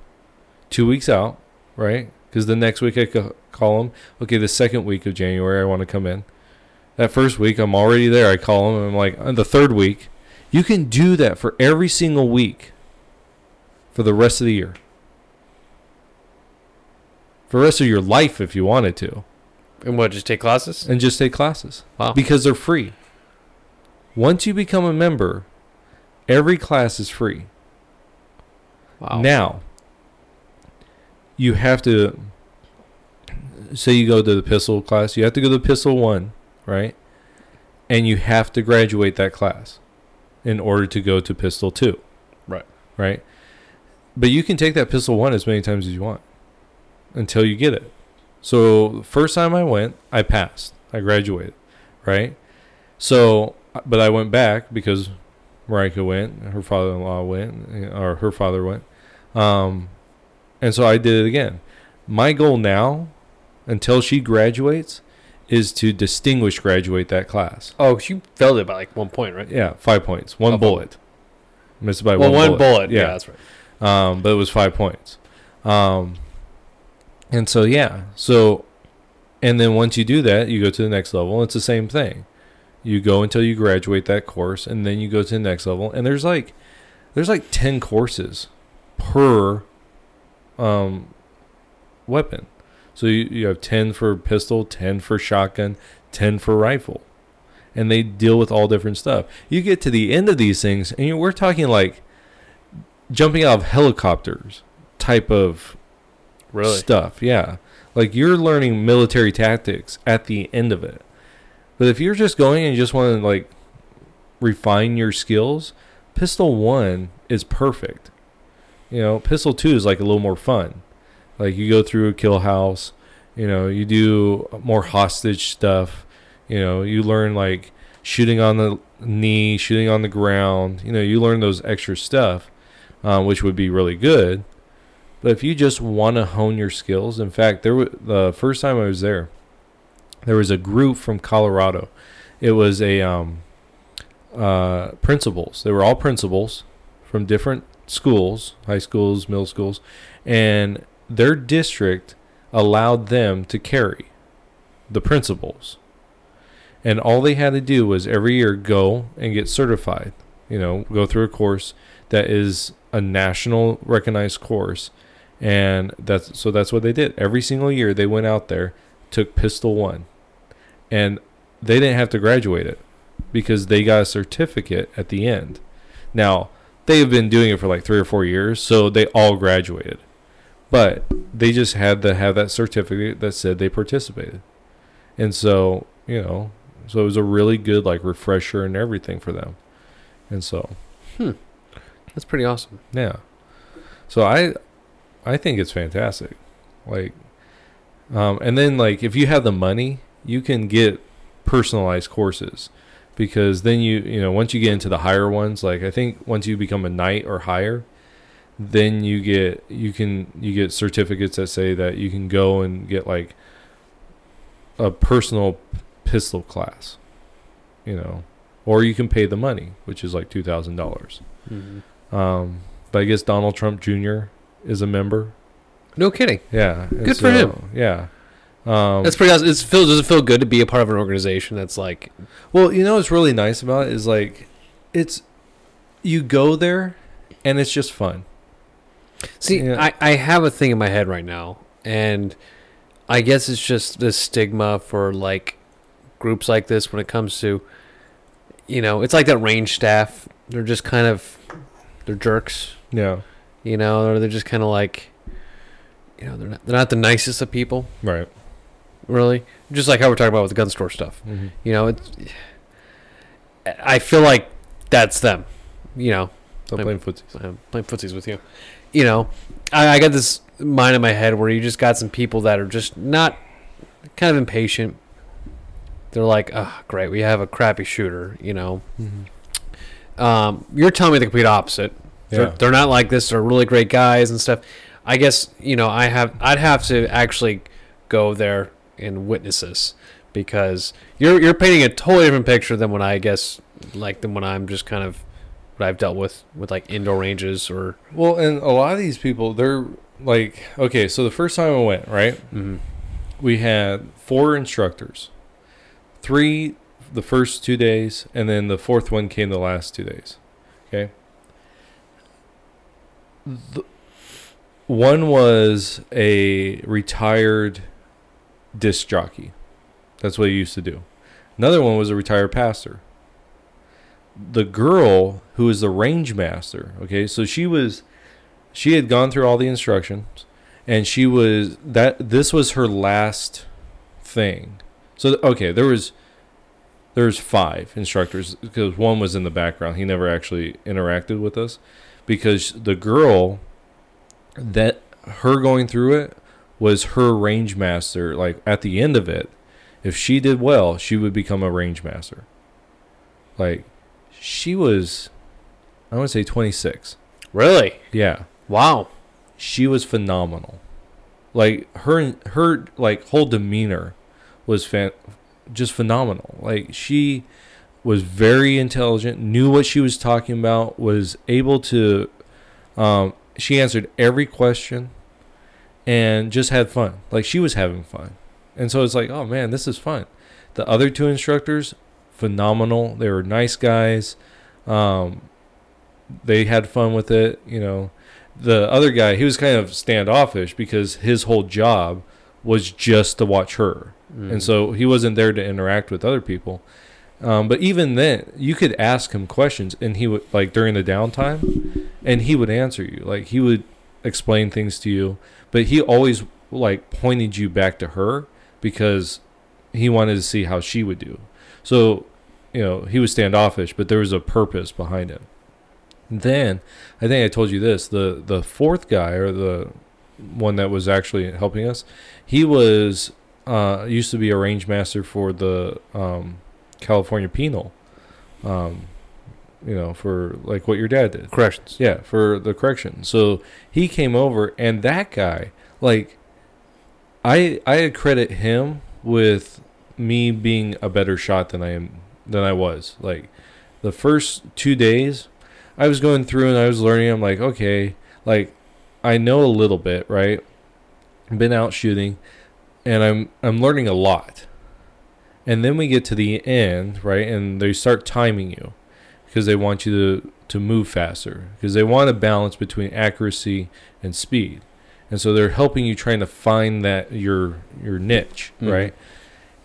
two weeks out, right? Because the next week I call them. Okay, the second week of January, I want to come in. That first week, I'm already there. I call them. And I'm like, the third week, you can do that for every single week for the rest of the year. For the rest of your life, if you wanted to, And what? Just take classes? and just take classes Wow. because they're free. Once you become a member, every class is free. Wow. Now, you have to say you go to the pistol class, you have to go to pistol 1, right? And you have to graduate that class in order to go to pistol 2. Right. Right? But you can take that pistol 1 as many times as you want until you get it. So, the first time I went, I passed. I graduated, right? So, but I went back because Marika went, her father-in-law went, or her father went, um, and so I did it again. My goal now, until she graduates, is to distinguish graduate that class. Oh, she failed it by like one point, right? Yeah, five points, one Oh, bullet, missed by well, one, one bullet. Yeah. Yeah, that's right. um, but it was five points. Um, and so yeah, so And then once you do that, you go to the next level. It's the same thing. You go until you graduate that course, and then you go to the next level. And there's like, there's like ten courses per um, weapon. So you, you have ten for pistol, ten for shotgun, ten for rifle, and they deal with all different stuff. You get to the end of these things, and you, we're talking like jumping out of helicopters type of Really? stuff. Yeah. Like you're learning military tactics at the end of it. But if you're just going and you just want to like refine your skills, pistol 1 is perfect. You know, pistol 2 is like a little more fun. Like you go through a kill house, you know, you do more hostage stuff, you know, you learn like shooting on the knee, shooting on the ground, you know, you learn those extra stuff, um, which would be really good. But if you just want to hone your skills, in fact, there was, the first time I was there, there was a group from Colorado. It was a um, uh, principals. They were all principals from different schools, high schools, middle schools, and their district allowed them to carry the principals. And all they had to do was every year go and get certified. You know, go through a course that is a national recognized course and that's so that's what they did every single year they went out there took pistol 1 and they didn't have to graduate it because they got a certificate at the end now they've been doing it for like 3 or 4 years so they all graduated but they just had to have that certificate that said they participated and so you know so it was a really good like refresher and everything for them and so hmm. That's pretty awesome. yeah. So I I think it's fantastic. Like um and then like if you have the money, you can get personalized courses because then you you know once you get into the higher ones like I think once you become a knight or higher then you get you can you get certificates that say that you can go and get like a personal pistol class you know or you can pay the money which is like $2000 Mm-hmm. um, but I guess Donald Trump Jr. is a member. No kidding. Yeah, and Good for him. Yeah. Um, That's pretty awesome. It's feel, does it feel good to be a part of an organization that's like, well, you know what's really nice about it is like, it's you go there, and it's just fun. see, Yeah. I, I have a thing in my head right now, and I guess it's just this stigma for like groups like this when it comes to, you know, it's like that range staff. They're just kind of, they're jerks. Yeah. You know, or they're just kind of like, you know, they're not, they're not the nicest of people, Right. really. Just like how we're talking about with the gun store stuff. Mm-hmm. You know, it's. I feel like that's them. You know, I'm- playing footsies. I'm playing footsies with you. You know, I, I got this mind in my head where you just got some people that are just not kind of impatient. They're like, oh, great, we have a crappy shooter. You know, Mm-hmm. um, you're telling me the complete opposite. They're, they're not like this. They're really great guys and stuff. I guess you know I have I'd have to actually go there and witness this because you're you're painting a totally different picture than when I guess like than when I'm just kind of what I've dealt with with like indoor ranges or Well, and a lot of these people, they're like, okay, so the first time I went, right, mhm. we had four instructors, three the first two days, and then the fourth one came the last two days. Okay. The, one was a retired disc jockey. That's what he used to do. Another one was a retired pastor. The girl who was the range master, okay, so she was she had gone through all the instructions and she was that this was her last thing. So okay, there was there was five instructors because one was in the background. He never actually interacted with us because the girl that her going through it was her range master. Like at the end of it, if she did well, she would become a range master. Like she was, I want to say twenty six. really Yeah wow she was phenomenal. Like her her like whole demeanor was fan- just phenomenal. Like she was very intelligent, knew what she was talking about, was able to um she answered every question and just had fun. Like she was having fun. And so it's like, oh man, this is fun. The other two instructors, phenomenal. They were nice guys. Um, they had fun with it. You know, the other guy, he was kind of standoffish because his whole job was just to watch her, Mm. and so he wasn't there to interact with other people. Um, but even then, you could ask him questions, and he would like during the downtime, and he would answer you. Like he would explain things to you, but he always like pointed you back to her because he wanted to see how she would do. So, you know, he was standoffish, but there was a purpose behind it. Then, I think I told you this: the the fourth guy or the one that was actually helping us, he was uh, used to be a range master for the um, California Penal. Um, you know, for like what your dad did. corrections. Yeah, for the correction. So he came over, and that guy, like, I I credit him with me being a better shot than I am than I was. Like, the first two days, I was going through and I was learning. I'm like, okay, like, I know a little bit, right? Been out shooting, and I'm I'm learning a lot. And then we get to the end, right? And they start timing you because they want you to to move faster because they want a balance between accuracy and speed and so they're helping you trying to find that your your niche Mhm. right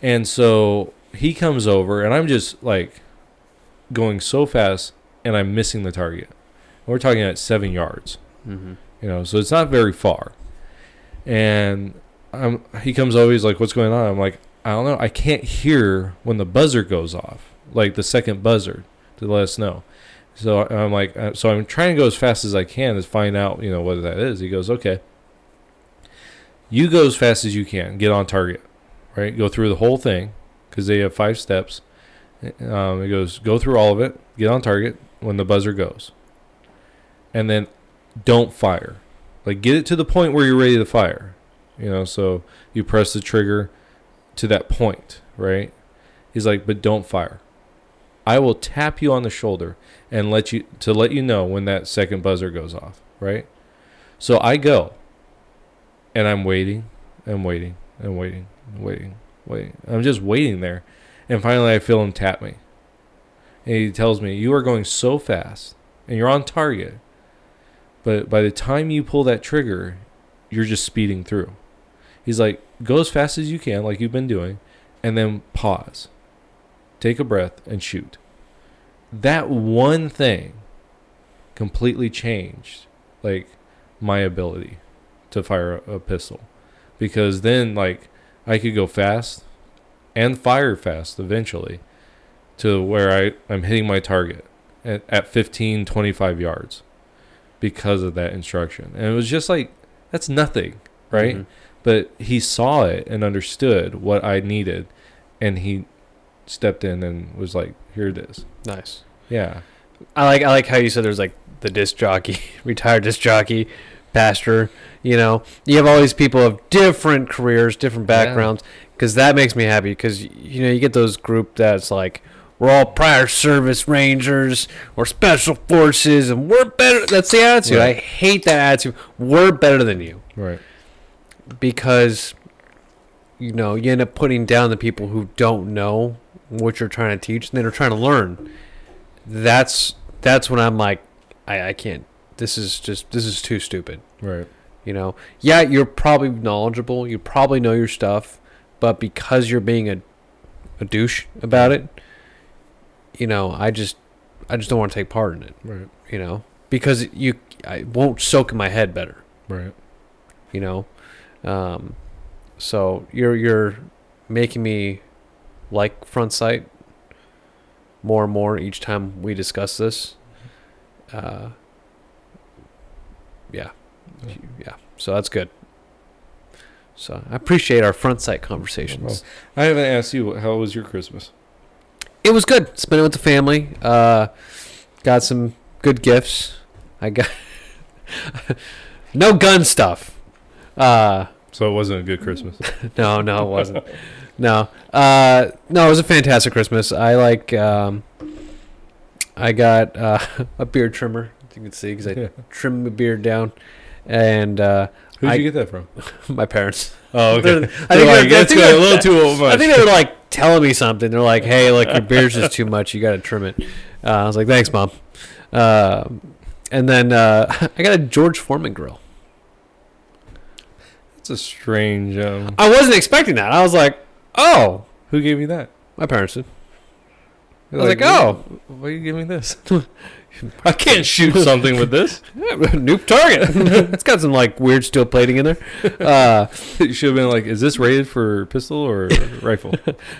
and so he comes over and i'm just like going so fast and i'm missing the target we're talking at seven yards Mm-hmm. you know so it's not very far and um, he comes over he's like what's going on i'm like i don't know. I can't hear when the buzzer goes off like the second buzzer to let us know. So i'm like uh, so i'm trying to go as fast as i can to find out you know what that is. He goes okay. You go as fast as you can. Get on target right? Go through the whole thing because they have five steps. Um, it goes go through all of it. Get on target when the buzzer goes. And then don't fire. Like get it to the point where you're ready to fire you know? So you press the trigger to that point right? He's like but don't fire. I will tap you on the shoulder and let you to let you know when that second buzzer goes off right? So i go and i'm waiting and waiting and waiting and waiting waiting. I'm just waiting there and finally i feel him tap me. And he tells me you are going so fast and you're on target but by the time you pull that trigger, you're just speeding through. He's like, go as fast as you can, like you've been doing, and then pause. Take a breath and shoot. That one thing completely changed like my ability to fire a, pistol. Because then like I could go fast and fire fast eventually to where I, I'm hitting my target at, at 15, 25 yards because of that instruction. And it was just like, that's nothing, right? Mhm. But he saw it and understood what I needed. And he stepped in and was like, here it is. Nice. Yeah. I like I like how you said there's like the disc jockey, retired disc jockey, pastor. You know, you have all these people of different careers, different backgrounds, because that makes me happy. Because you know, you get those group that's like we're all prior service rangers or special forces, and we're better. That's the attitude. I hate that attitude. We're better than you Right. Because you know you end up putting down the people who don't know what you're trying to teach and they're trying to learn. That's that's when i'm like i, I can't this is just this is too stupid. Right. you know? Yeah you're probably knowledgeable you probably know your stuff but because you're being a, a douche about it you know i just i just don't want to take part in it. Right. you know? Because you i won't soak in my head better. Right. you know um, so you're you're making me like front sight more and more each time we discuss this. Uh, yeah. Yeah. So that's good. So i appreciate our front sight conversations I haven't asked you, how was your Christmas? it was good. Spent it with the family. Uh, got some good gifts. I got no gun stuff uh, So it wasn't a good Christmas. no, no, it wasn't. no, uh, no, it was a fantastic Christmas. I like. Um, I got uh, a beard trimmer. You can see because I Yeah. trimmed my beard down, and uh, Who'd I- you get that from? my parents. Oh, okay. They're- I think they're- like, I that's think going a little too much. I think they were like telling me something. They're like, "Hey, look, your beard's just too much. You got to trim it." Uh, I was like, "Thanks, mom." Uh, and then uh, I got a George Foreman grill. A strange. Um, I wasn't expecting that. I was like, "Oh, who gave you that? my parents did." I was like, "Oh, why are you giving me this? I can't shoot something with this. new target." it's got some like weird steel plating in there. Uh, You should have been like, is this rated for pistol or rifle?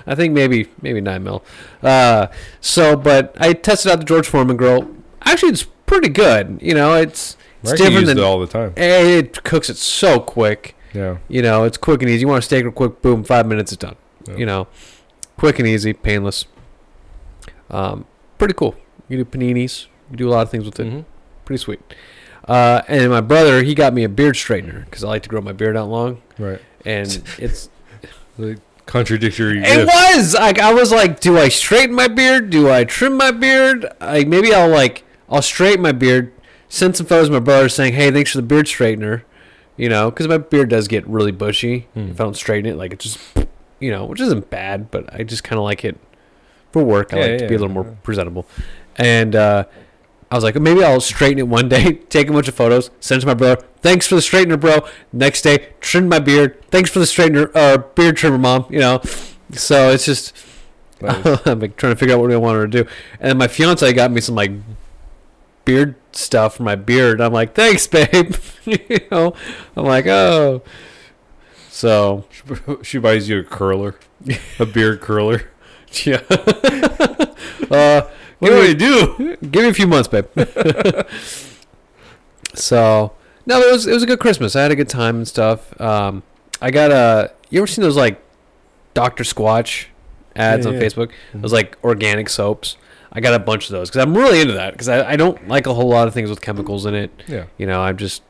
I think maybe maybe nine mil. Uh, so, but I tested out the George Foreman grill. Actually, it's pretty good. You know, it's it's different than it all the time. it cooks it so quick. Yeah. You know, it's quick and easy. You want a steak real quick, boom, five minutes, it's done. Yeah. You know, quick and easy, painless. Um, pretty cool. You do paninis. You do a lot of things with it. Mhm. Pretty sweet. Uh, and my brother, he got me a beard straightener because I like to grow my beard out long, Right. and it's like Contradictory. It was like I was like, do I straighten my beard? Do I trim my beard? Like maybe I'll like I'll straighten my beard. Send some photos to my brother saying, "Hey, thanks for the beard straightener." You know, because my beard does get really bushy Hmm. if I don't straighten it. Like it just, you know, which isn't bad, but I just kind of like it for work. I Yeah, like to be a little more presentable. And uh, I was like, maybe I'll straighten it one day, take a bunch of photos, send it to my brother. Thanks for the straightener, bro. Next day, trim my beard. Thanks for the straightener, uh, beard trimmer, mom. You know, so it's just Nice. I'm like trying to figure out what I want her to do. And then my fiance got me some like beard stuff for my beard. I'm like, thanks, babe. you know, I'm like, oh. So she buys you a curler, a beard curler. yeah. uh, What do I do? give me a few months, babe. so no, it was it was a good Christmas. I had a good time and stuff. Um, I got a. You ever seen those like Doctor Squatch ads Yeah, on yeah. Facebook? Those like organic soaps. I got a bunch of those because I'm really into that because I, I don't like a whole lot of things with chemicals in it. Yeah, You know, I'm just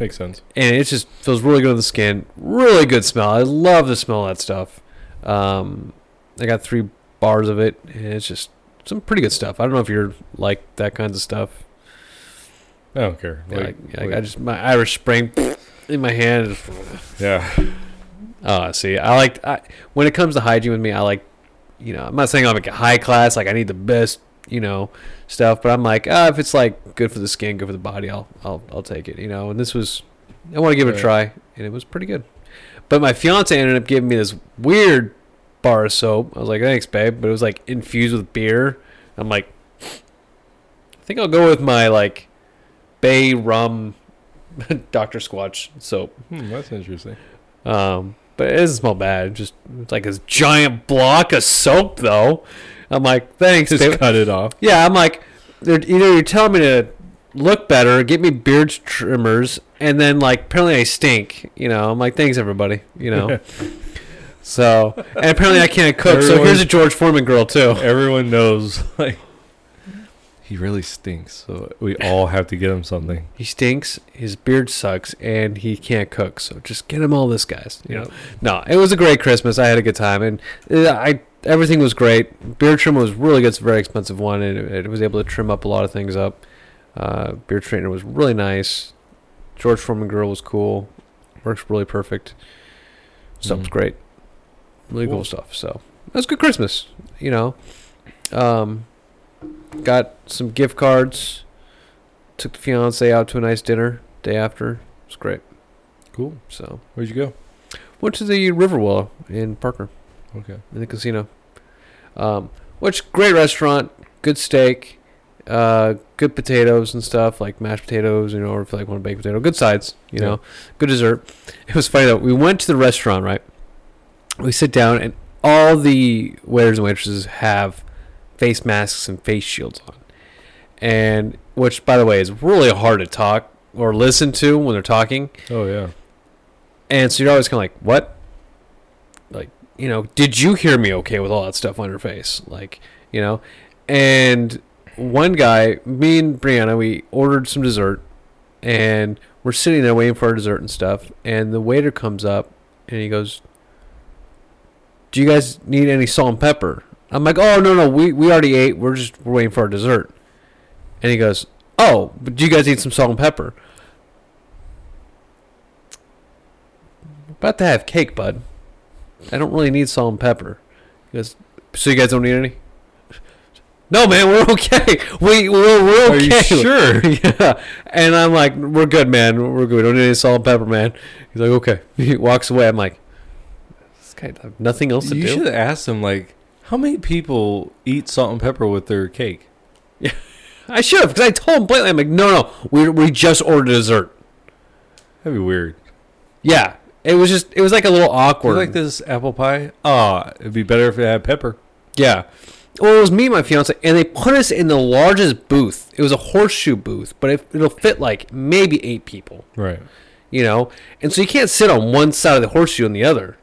makes sense. and it just feels really good on the skin. Really good smell. I love the smell of that stuff. Um, I got three bars of it, and it's just some pretty good stuff. I don't know if you're like that kinds of stuff. I don't care. Yeah, Like, like, I just my Irish Spring in my hand. yeah, Oh, see, I like I, when it comes to hygiene with me. I like, you know, I'm not saying I'm like a high class. Like I need the best, you know, stuff. But I'm like, ah, if it's like good for the skin, good for the body, I'll I'll I'll take it. You know. And this was, I want to give it a try, and it was pretty good. But my fiance ended up giving me this weird bar of soap. I was like, thanks, babe. But it was like infused with beer. I'm like, I think I'll go with my like Bay rum Dr. Squatch soap. hmm, that's interesting. Um, but it doesn't smell bad. Just it's like this giant block of soap, though. I'm like, thanks, Just babe. cut it off. Yeah, I'm like, they're, either you're telling me to look better, get me beard trimmers, and then like apparently I stink. You know, I'm like, thanks everybody. You know. so and apparently I can't cook. so here's a George Foreman girl too. Everyone knows like he really stinks, so we all have to get him something. He stinks. His beard sucks, and he can't cook. So just get him all this, guys. You know. No, it was a great Christmas. I had a good time, and uh, I everything was great. Beard trim was really good. It's a very expensive one, and it, it was able to trim up a lot of things up. Uh, beard straightener was really nice. George Foreman grill was cool. Works really perfect. Stuff's Mhm. great. Really cool Cool. stuff. So it was a good Christmas. You know, um, got some gift cards. Took the fiance out to a nice dinner day after. It was great. Cool. So Where'd you go? went to the Riverwillow in Parker Okay. in the casino. Um, which great restaurant, good steak, uh, good potatoes and stuff like mashed potatoes, you know, or if you like one baked potato, good sides, you Yeah. know, good dessert. It was funny though. We went to the restaurant, right? We sit down and all the waiters and waitresses have face masks and face shields on, and which, by the way, is really hard to talk or listen to when they're talking. Oh yeah. And so you're always kind of like, what? Like, you know, did you hear me okay with all that stuff on your face? Like, you know? And one guy, me and Brianna, we ordered some dessert and we're sitting there waiting for our dessert and stuff. And the waiter comes up and he goes, Do you guys need any salt and pepper? I'm like, Oh, no, no, we, we already ate. We're just we're waiting for our dessert. And he goes, Oh, but do you guys need some salt and pepper? about to have cake, bud. I don't really need salt and pepper. He goes, so you guys don't need any? No, man, we're okay. We we're, we're okay. Are you sure? yeah. And I'm like, we're good, man. We're good. We don't need any salt and pepper, man. He's like, okay. He walks away. I'm like, this guy have nothing else to You do. You should have asked them like, how many people eat salt and pepper with their cake? I should have, because I told him blatantly. I'm like, no, no, we we just ordered dessert. That'd be weird. Yeah. It was just, it was like a little awkward. like this apple pie? Ah, it'd be better if it had pepper. Yeah. Well, it was me and my fiance, and they put us in the largest booth. It was a horseshoe booth, but it, it'll fit like maybe eight people, Right. you know? And so you can't sit on one side of the horseshoe and the other,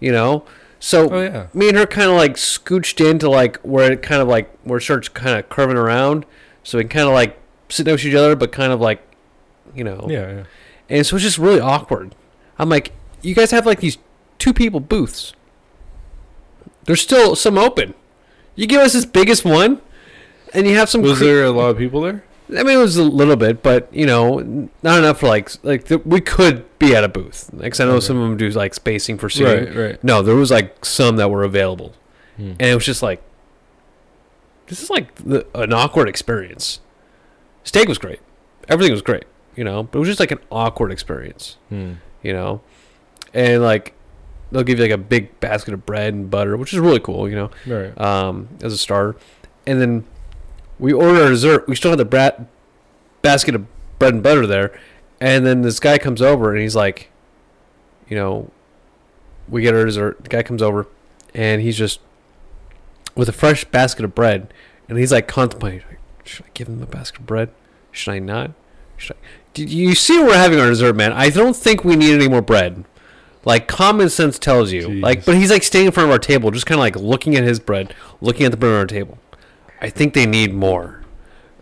you know? So Oh yeah. me and her kind of like scooched into like where it kind of like, where it starts kind of curving around. So we can kind of like sit next to each other, but kind of like, you know? Yeah, yeah. And so it's just really awkward. I'm like, you guys have like these two people booths. There's still some open. You give us this biggest one, and you have some. Was cre- there a lot of people there? I mean, it was a little bit, but you know, not enough for like like th- we could be at a booth. Like I know Okay. some of them do like spacing for seating. Right, right. No, there was like some that were available, Hmm. and it was just like, this is like the, an awkward experience. Steak was great, everything was great, you know, but it was just like an awkward experience Hmm. you know, and like they'll give you like a big basket of bread and butter, which is really cool, you know, Right. um, as a starter. And then we order our dessert. We still have the brat basket of bread and butter there, and then this guy comes over and he's like, you know, we get our dessert. The guy comes over, and he's just with a fresh basket of bread, and he's like contemplating, like, should I give him the basket of bread? Should I not? Should I? Did you see we're having our dessert, man? I don't think we need any more bread. Like common sense tells you. Like, but he's like staying in front of our table, just kind of like looking at his bread, looking at the bread on our table. I think they need more.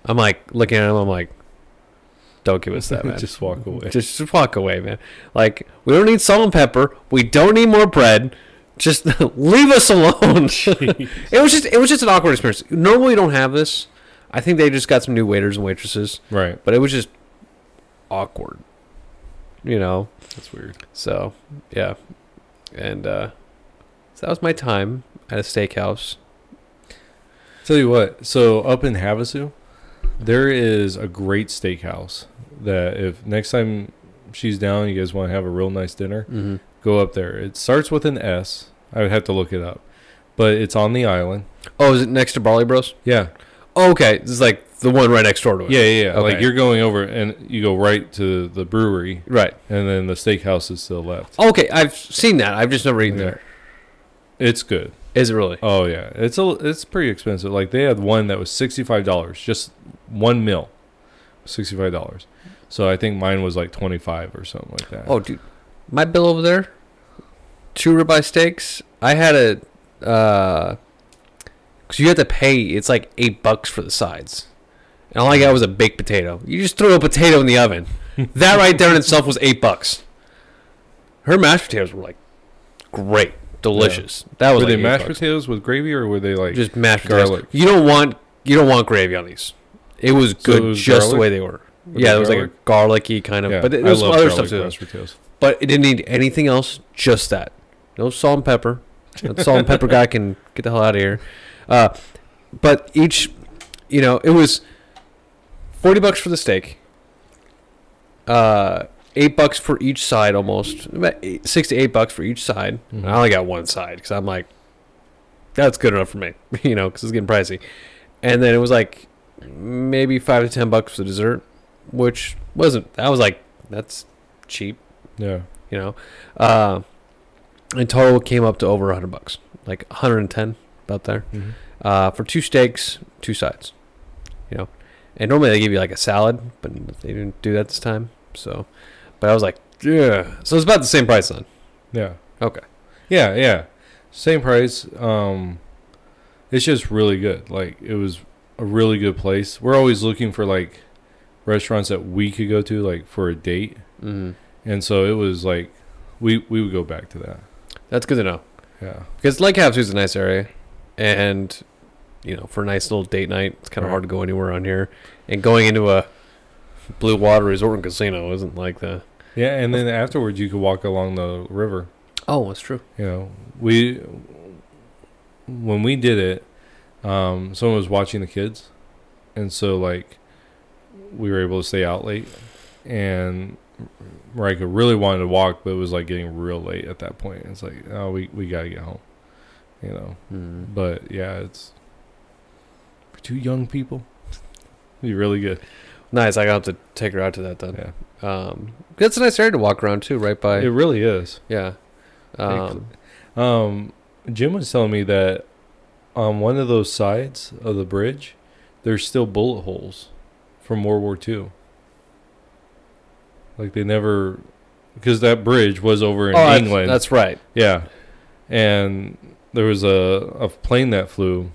I'm like looking at him. I'm like, don't give us that, man. Just walk away. Just, just walk away, man. Like we don't need salt and pepper. We don't need more bread. Just leave us alone. it was just it was just an awkward experience. Normally we don't have this. I think they just got some new waiters and waitresses, right. but it was just awkward. You know. That's weird. So yeah, and uh, so that was my time at a steakhouse. Tell you what. So up in Havasu, there is a great steakhouse that if next time she's down, you guys want to have a real nice dinner, Mm-hmm. Go up there. It starts with an S. I would have to look it up, but it's on the island. Oh, is it next to Barley Bros? Yeah. Oh, okay, this is like the one right next door to it. Yeah, yeah, yeah. Like you're going over and you go right to the brewery, Right. and then the steakhouse is to the left. Okay, I've seen that. I've just never eaten Yeah. there. It's good. Is it really? Oh yeah, it's a it's pretty expensive. Like they had one that was sixty five dollars, just one meal, sixty five dollars. So I think mine was like twenty five or something like that. Oh, dude, my bill over there, two ribeye steaks. I had a, uh, cause you have to pay. It's like eight bucks for the sides, and all I got was a baked potato. You just throw a potato in the oven. that right there in itself was eight bucks. Her mashed potatoes were like great, delicious. That was were like they mashed bucks. potatoes with gravy or were they like? Just mashed potatoes. garlic? You don't want you don't want gravy on these. It was So it good was just the way they were. Yeah, it was like a garlicky kind of, yeah, but it, was some other garlic stuff too. But it didn't need anything else, just that. No salt and pepper. That salt and pepper guy can get the hell out of here. Uh, but each, you know, it was forty bucks for the steak. Uh, eight bucks for each side, almost eight, six to eight bucks for each side. And I only got one side because I'm like, that's good enough for me, you know, because it's getting pricey. And then it was like maybe five to ten bucks for the dessert, which wasn't. That was like that's cheap Yeah. you know. Uh, in total, it came up to over 100 bucks, like 110, about there, Mhm. uh, for two steaks, two sides, you know. And normally they give you like a salad, but they didn't do that this time. So, but I was like, yeah. So it's about the same price then. Yeah. Okay. Yeah, yeah. Same price. Um it's just really good. Like it was a really good place. We're always looking for like restaurants that we could go to like for a date. hmm And so it was like we we would go back to that. That's good to know Yeah. because Lake Havasu is a nice area, and you know, for a nice little date night, it's kind of Right. hard to go anywhere on here. And going into a blue water resort and casino isn't like the Yeah, and then afterwards you could walk along the river. Oh, that's true. You know, we when we did it, um, someone was watching the kids, and so like we were able to stay out late, and Marika really wanted to walk, but it was like getting real late at that point. It's like, oh, we we gotta get home, you know. Mm. But yeah, it's for two young people. Be really good. Nice. I got to take her out to that then. Yeah, Um, that's a nice area to walk around too, right by. it really is. yeah. Um, Um, Jim was telling me that on one of those sides of the bridge, there's still bullet holes from World War II. Like they never, because that bridge was over in oh, England. That's right. yeah, and there was a a plane that flew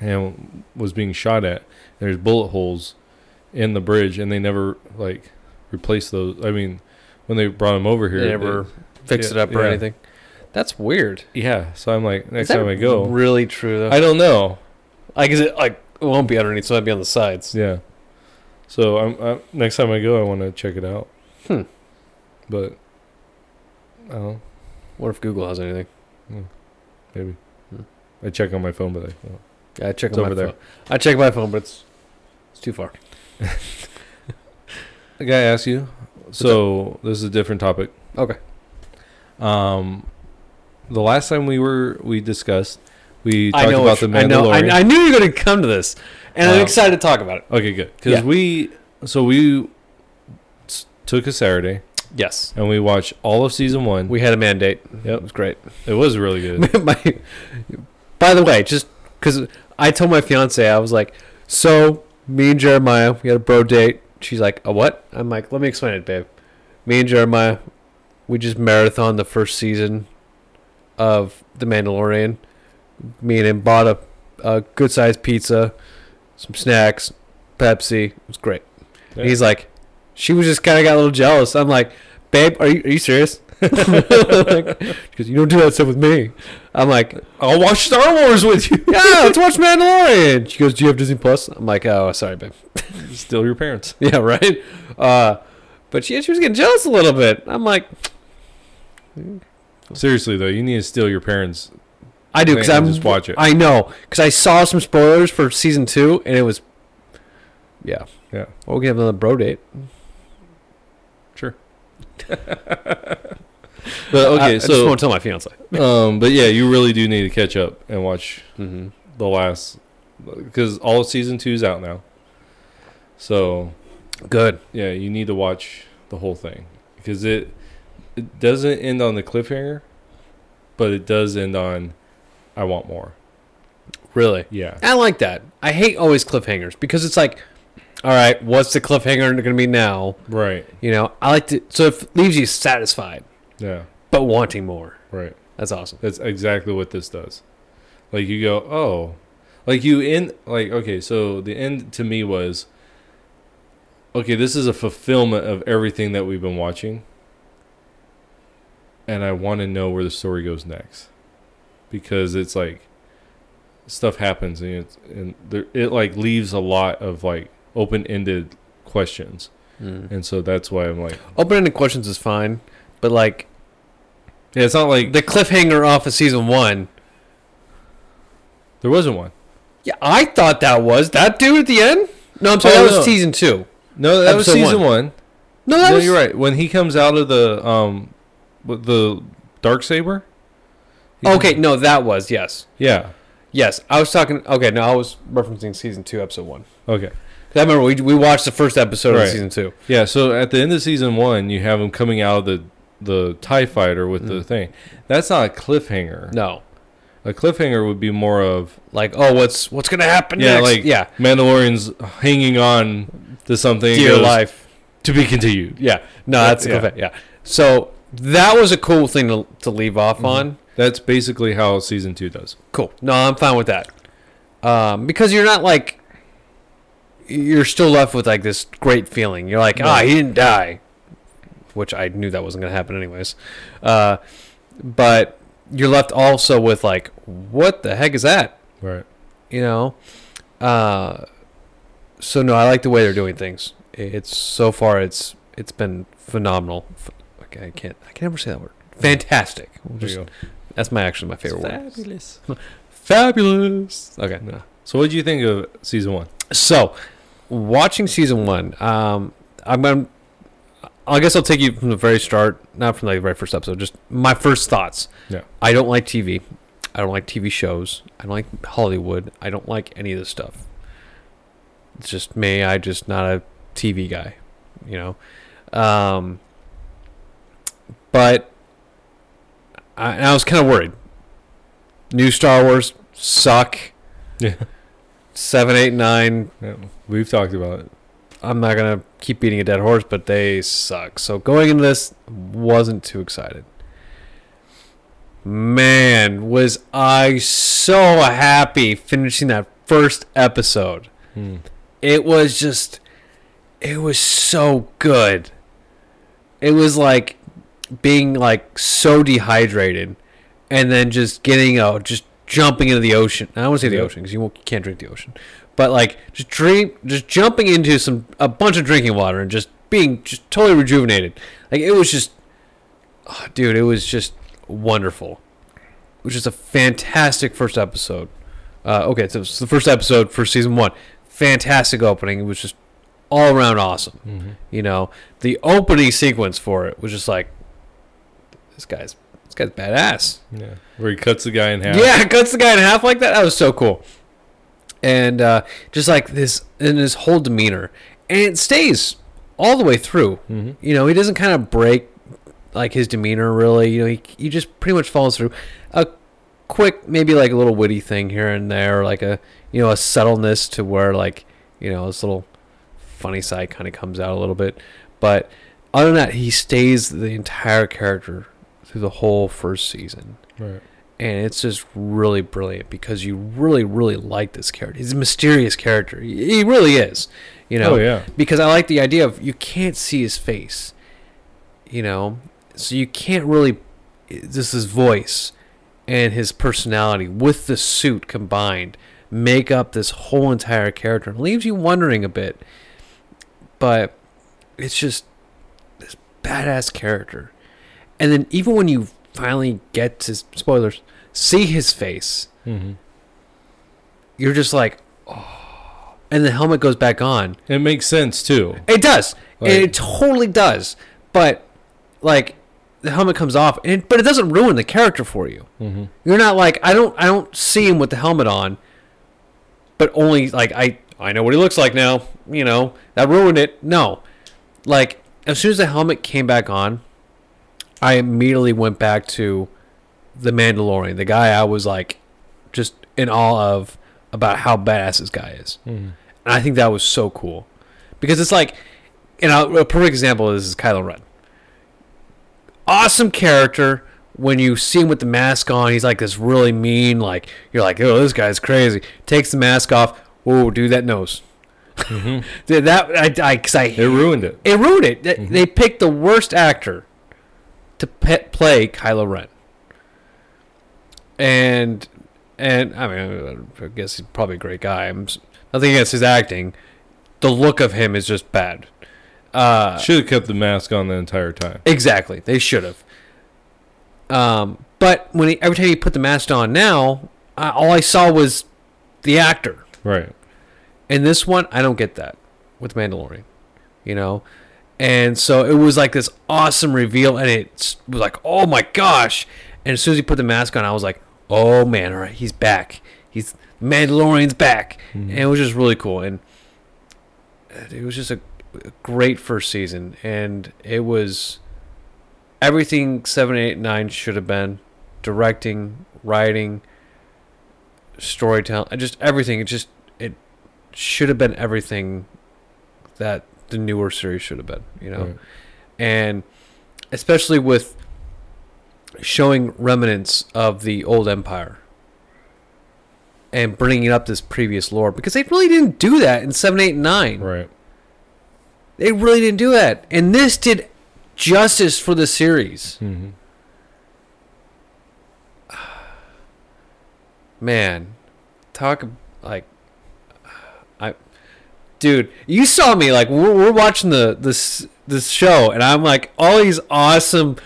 and was being shot at. There's bullet holes in the bridge, and they never like replaced those. I mean, when they brought them over here, They they- never fix yeah, it up or yeah. anything. That's weird. yeah. So I'm like, next time I go, really true though. I don't know. like, is it like it won't be underneath, so it'd be on the sides. Yeah. So I'm, i next time I go, I want to check it out. Hmm. But I don't know. What if Google has anything? Maybe. Hmm. I check on my phone, but I don't. Yeah, I check It's on my over there. phone. I check my phone, but it's it's too far. I gotta ask you. So this is a different topic. Okay. Um, the last time we were we discussed, we talked about the you- I know. Mandalorian. I, I knew you were going to come to this, and I'm Um, excited to talk about it. okay, good. Because Yeah. we so we took a Saturday Yes, and we watched all of season one. we had a mandate. Yep. It was great. it was really good. my, by the way, just because I told my fiance, I was like, "So me and Jeremiah, we had a bro date." She's like, "A what?" I'm like, "Let me explain it, babe." Me and Jeremiah, we just marathon the first season of The Mandalorian. Me and him bought a, a good sized pizza, some snacks, Pepsi. It was great. And he's like, she was just kind of got a little jealous. I'm like, babe, are you are you serious? Because you don't do that stuff with me. I'm like, I'll watch Star Wars with you. yeah, let's watch Mandalorian. She goes, do you have Disney Plus? I'm like, oh, sorry, babe. Still your parents. Yeah, right. Uh, but she she was getting jealous a little bit. I'm like, Seriously though, you need to steal your parents. I do because I'm just watch it. I know because I saw some spoilers for season two, and it was, yeah, Yeah. Well, we can have another bro date. Sure. But okay, I, I just won't tell my fiance. um, but yeah, you really do need to catch up and watch Mm-hmm. the last because all of season two is out now. So Good. yeah, you need to watch the whole thing because it it doesn't end on the cliffhanger, but it does end on I want more. Really. Yeah, I like that. I hate always cliffhangers because it's like, all right, what's the cliffhanger going to be now? right. You know, I like to, so it leaves you satisfied, Yeah, but wanting more. right. That's awesome. That's exactly what this does. Like you go, oh, like you end like okay. So the end to me was okay. This is a fulfillment of everything that we've been watching, and I want to know where the story goes next because it's like stuff happens and it's, and there, it like leaves a lot of like open ended questions, Mm. and so that's why I'm like, Open-ended questions is fine, but like yeah, it's not like the cliffhanger off of season one. there wasn't one. Yeah, I thought that was that dude at the end. No, I'm sorry, Oh, that was no. season two. No, that was season one. one. No, that no, was you're right. When he comes out of the um, the dark saber. Okay, no, that was yes, Yeah. yes. I was talking. Okay, no, I was referencing season two, episode one. Okay. 'Cause I remember we we watched the first episode Right. of season two. Yeah. So at the end of season one, you have him coming out of the the Tie Fighter with the Mm. thing. That's not a cliffhanger. No, A cliffhanger would be more of like oh, what's what's gonna happen yeah, next? like yeah, Mandalorian's hanging on to something. dear goes, life. to be continued. Yeah, no, that's Yeah. yeah. yeah. So that was a cool thing to to leave off Mhm. on. That's basically how season two does. Cool. No, I'm fine with that. Um, because you're not like you're still left with like this great feeling. You're like, ah, he didn't die, which I knew that wasn't gonna happen anyways. Uh, but you're left also with like, what the heck is that? Right. You know. Uh, so no, I like the way they're doing things. It's so far, it's it's been phenomenal. Okay, I can't. I can never say that word. Fantastic. We'll just-. That's my actually my favorite word. Fabulous. Fabulous. Okay. No. So, what do you think of season one? So, watching season one, um, I'm gonna. I guess I'll take you from the very start, not from the very first episode. Just my first thoughts. Yeah. I don't like TV. I don't like TV shows. I don't like Hollywood. I don't like any of this stuff. It's just me. I just not a TV guy, you know. Um, but I, I was kind of worried. New Star Wars suck. Yeah. Seven, eight, nine. yeah. We've talked about it. I'm not gonna keep beating a dead horse, but they suck. So going into this, wasn't too excited. Man, was I so happy finishing that first episode. Hmm. It was just, it was so good. It was like being like so dehydrated, and then just getting out, just jumping into the ocean. I don't want to say the ocean because you you can't drink the ocean, but like just drink, just jumping into some a bunch of drinking water and just being just totally rejuvenated. Like it was just, oh, dude, it was just wonderful. It was just a fantastic first episode. Uh, okay, so it's the first episode for season one. Fantastic opening. It was just all around awesome. Mm-hmm. You know, the opening sequence for it was just like, this guy's this guy's badass. Yeah. Where he cuts the guy in half. Yeah, cuts the guy in half like that. That was so cool. And uh, just like this, in his whole demeanor, and it stays all the way through. Mm-hmm. You know, he doesn't kind of break like his demeanor really. You know, he he just pretty much follows through. A quick, maybe like a little witty thing here and there, like a you know a subtleness to where like you know this little funny side kind of comes out a little bit. But other than that, he stays the entire character through the whole first season. Right. and it's just really brilliant because you really really like this character. He's a mysterious character. He really is you know? Oh yeah. because i like the idea of you can't see his face you know? So you can't really this his voice and his personality with the suit combined make up this whole entire character. And leaves you wondering a bit but it's just this badass character and then even when you finally get to spoilers see his face Mm-hmm. you're just like oh. And the helmet goes back on. It makes sense too. it does. Like- it totally does. But like the helmet comes off and but it doesn't ruin the character for you. Mm-hmm. you're not like i don't i don't see him with the helmet on but only like i i know what he looks like now you know? That ruined it. No. Like as soon as the helmet came back on i immediately went back to the mandalorian the guy i was like just in awe of about how badass this guy is Mm-hmm. and I think that was so cool because it's like, and a a perfect example of this is Kylo Ren. Awesome character. When you see him with the mask on, he's like this really mean. Like you're like, oh, this guy's crazy. Takes the mask off. Whoa, dude, that nose. Mm-hmm. That I, I, cause I It ruined it. it ruined it. Mhm. They picked the worst actor to pe- play Kylo Ren. And and I mean, I guess he's probably a great guy. I'm nothing against his acting. The look of him is just bad. Uh, Should have kept the mask on the entire time. exactly, they should have. Um, but when he, every time he put the mask on, now I, all I saw was the actor. Right. And this one, I don't get that with Mandalorian, you know, and so it was like this awesome reveal, and it was like, oh my gosh! And as soon as he put the mask on, I was like, oh man, all right, he's back. He's Mandalorian's back, Mhm. and it was just really cool, and it was just a, a great first season, and it was everything seven, eight, nine should have been, directing, writing, storytelling, just everything. It just it should have been everything that the newer series should have been, you know, Right. and especially with showing remnants of the old empire and bringing up this previous lore because they really didn't do that in 7 8 and 9 Right. they really didn't do that and this did justice for the series Mm-hmm. man talk like dude, you saw me like we're, we're watching the this this show, and I'm like all these awesome,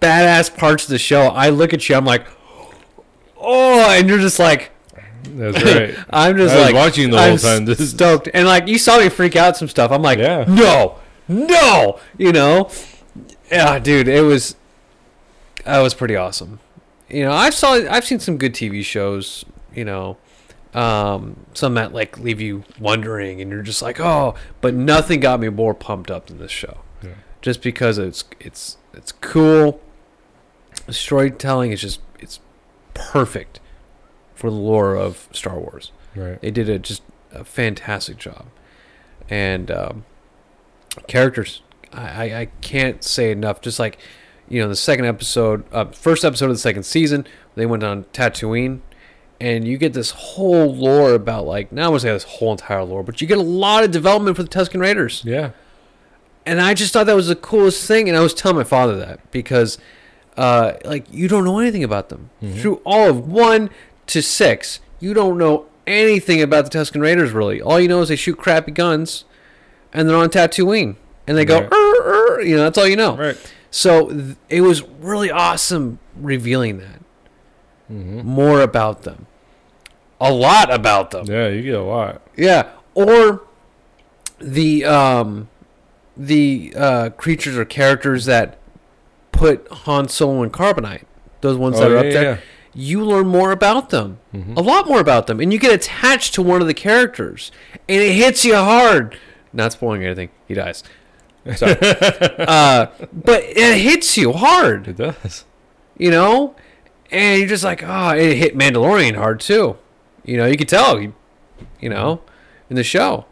badass parts of the show. I look at you, I'm like, oh, and you're just like. That's right. I'm just I was like watching the I'm whole time. This is- stoked, and like you saw me freak out some stuff. I'm like, Yeah. no, no, you know, yeah, dude, it was, that was pretty awesome. You know, I've saw I've seen some good TV shows. You know, um, some that like leave you wondering, and you're just like, oh, but nothing got me more pumped up than this show. Yeah. Just because it's it's it's cool. The storytelling is just it's perfect for the lore of Star Wars. Right. They did a just a fantastic job, and um, characters. I, I, I can't say enough. Just like you know, the second episode, uh, first episode of the second season, they went on Tatooine, and you get this whole lore about like not want to say this whole entire lore, but you get a lot of development for the Tusken Raiders, Yeah. and I just thought that was the coolest thing. And I was telling my father that because, uh, like, you don't know anything about them Mhm. through all of one to six. You don't know anything about the Tusken Raiders really. All you know is they shoot crappy guns, and they're on Tatooine, and they go, Right. "Er, er," you know, that's all you know. Right. So th- it was really awesome revealing that hmm more about them, a lot about them. Yeah, you get a lot. Yeah, or the um, the uh, creatures or characters that put Han Solo and Carbonite, those ones that Oh, are yeah, up there. You learn more about them, yeah. Mhm. a lot more about them, and you get attached to one of the characters, and it hits you hard. Not spoiling anything, he dies. Sorry, uh, but it hits you hard It does. you know, and you're just like, oh, it hit Mandalorian hard too. You know, you could tell, you, you know, in the show.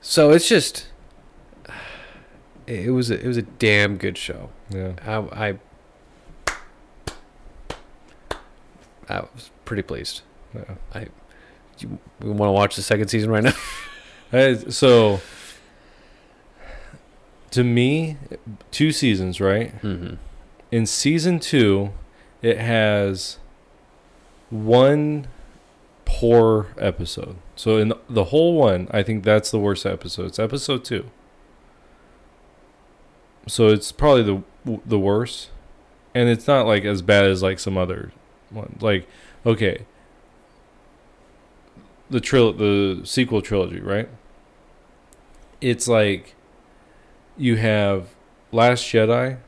So it's just, it was a, it was a damn good show. Yeah. I I, I was pretty pleased. yeah. I, You, we want to watch the second season right now. I, so, to me, two seasons, right? mm-hmm. In season two, it has one poor episode. So in the whole one, I think that's the worst episode. It's episode two. So it's probably the the worst, and it's not like as bad as like some other one. Like, okay, the tril the sequel trilogy, right? It's like you have Last Jedi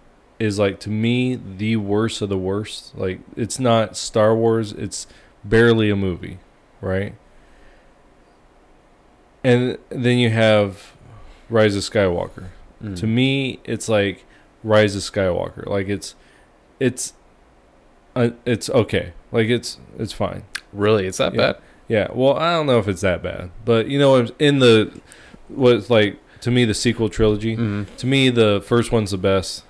is like to me the worst of the worst. Like it's not Star Wars, it's barely a movie, right? And then you have Rise of Skywalker. Mm. To me, it's like Rise of Skywalker. Like it's it's uh, it's okay. Like it's it's fine. really, it's that Yeah. bad. Yeah. Well, I don't know if it's that bad, but you know, in the what's like to me the sequel trilogy. Mm-hmm. To me, the first one's the best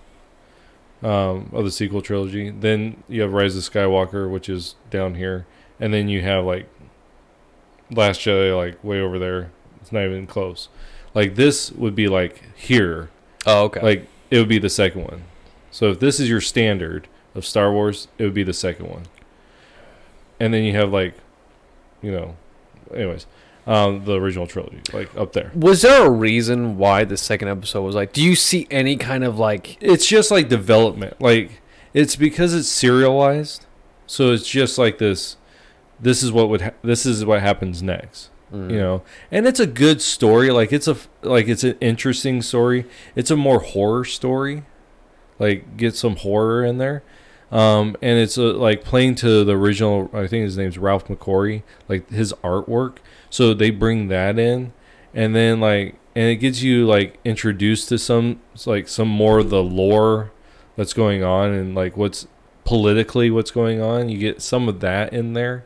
um, of the sequel trilogy. Then you have Rise of Skywalker, which is down here, and then you have like Last Jedi, like way over there. It's not even close. Like this would be like here. Oh, okay. Like it would be the second one. So if this is your standard of Star Wars, it would be the second one. And then you have like, you know, anyways, um, the original trilogy, like up there. was there a reason why the second episode was like? Do you see any kind of like? It's just like development. Like it's because it's serialized, so it's just like this. This is what would. Ha- this is what happens next. Mm. You know, and it's a good story. Like it's a like it's an interesting story. It's a more horror story. Like get some horror in there. Um, and it's a, like playing to the original. I think his name's Ralph McQuarrie. Like his artwork. So they bring that in, and then like, and it gets you like introduced to some like some more of the lore that's going on and like what's politically what's going on. You get some of that in there.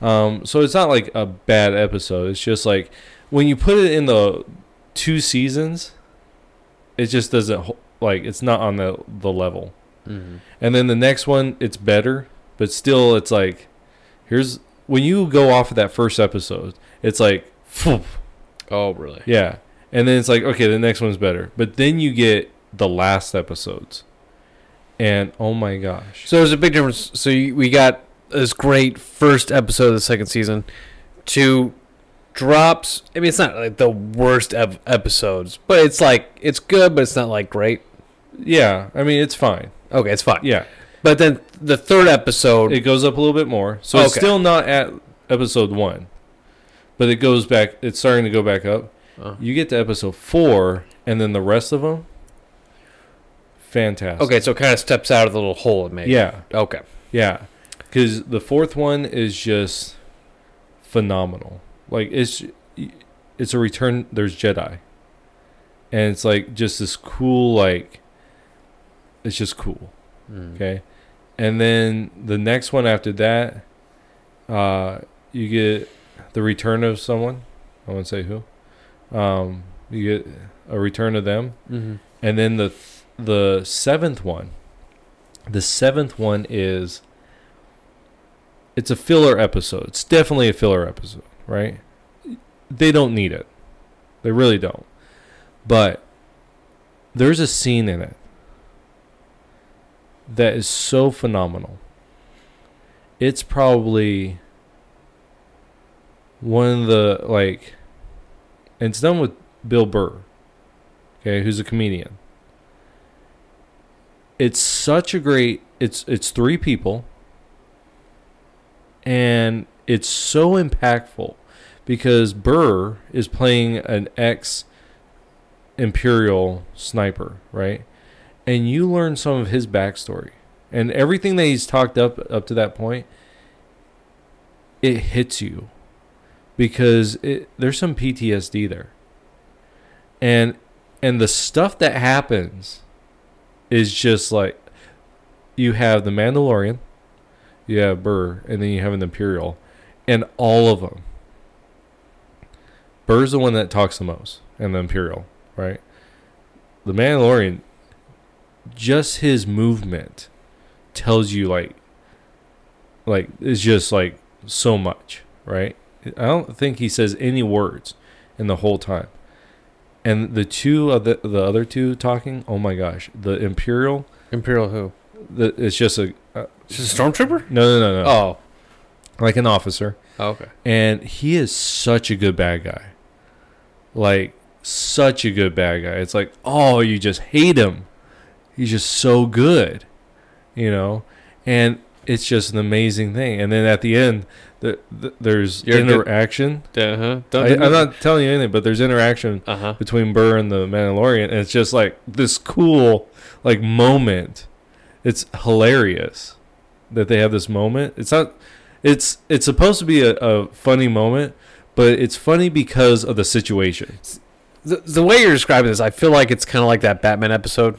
Um, so it's not like a bad episode. It's just like when you put it in the two seasons, it just doesn't like it's not on the the level. Mhm. And then the next one, it's better, but still, it's like here's when you go off of that first episode, it's like phew, Oh, really? yeah, and then it's like okay, the next one's better, but then you get the last episodes, and oh my gosh, So there's a big difference. So you, we got this great first episode of the second season to drops. I mean, it's not like the worst ep- episodes, but it's like it's good, but it's not like great. Yeah, I mean it's fine. Okay, it's fine. Yeah, But then the third episode, it goes up a little bit more, so it's Okay. still not at episode one, but it goes back. It's starting to go back up. Uh, You get to episode four, and then the rest of them, fantastic. okay, so it kind of steps out of the little hole it made. Yeah, Okay. yeah, because the fourth one is just phenomenal. Like it's it's a return. There's Jedi, and it's like just this cool like. It's just cool. Mm. Okay. And then the next one after that, uh, you get the return of someone. I won't say who. Um, you get a return of them, hmm and then the the seventh one. The seventh one is. It's a filler episode. It's definitely a filler episode, right? They don't need it. They really don't. But there's a scene in it that is so phenomenal. It's probably one of the like and it's done with Bill Burr. Okay, who's a comedian. It's such a great it's it's three people and it's so impactful because Burr is playing an ex imperial sniper, right? And you learn some of his backstory. And everything that he's talked up up to that point it hits you because it, there's some PTSD there. And and the stuff that happens is just like you have the Mandalorian you have Burr and then you have an Imperial and all of them Burr's the one that talks the most and the Imperial right? The Mandalorian just his movement tells you like like it's just like so much right i don't think he says any words in the whole time and the two of the, the other two talking oh my gosh the imperial Imperial who? the, it's just a uh, Just a stormtrooper? no no no no Oh. like an officer oh. Okay. and he is such a good bad guy like such a good bad guy it's like oh you just hate him he's just so good you know? And it's just an amazing thing. And then at the end the, the, there's You're a good- interaction. Uh huh. I, i'm not telling you anything but there's interaction Uh huh. between burr and the mandalorian and it's just like this cool like moment. It's hilarious that they have this moment. It's not it's it's supposed to be a, a funny moment but it's funny because of the situation. The, the way you're describing this, I feel like it's kind of like that Batman episode.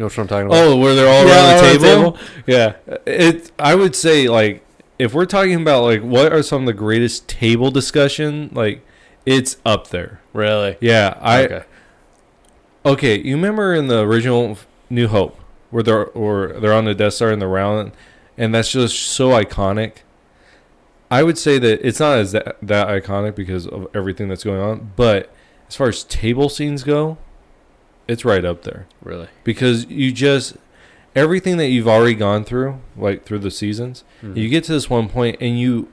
Know what I'm talking about? oh where they're all Yeah, around the around the table, yeah it i would say like if we're talking about like what are some of the greatest table discussion like it's up there really? yeah i okay. Okay, you remember in the original New Hope where they're or they're on the Death Star and they're round, and that's just so iconic. I would say that it's not as that, that iconic because of everything that's going on, but as far as table scenes go, it's right up there Really? because you just everything that you've already gone through, like through the seasons, Mhm. you get to this one point and you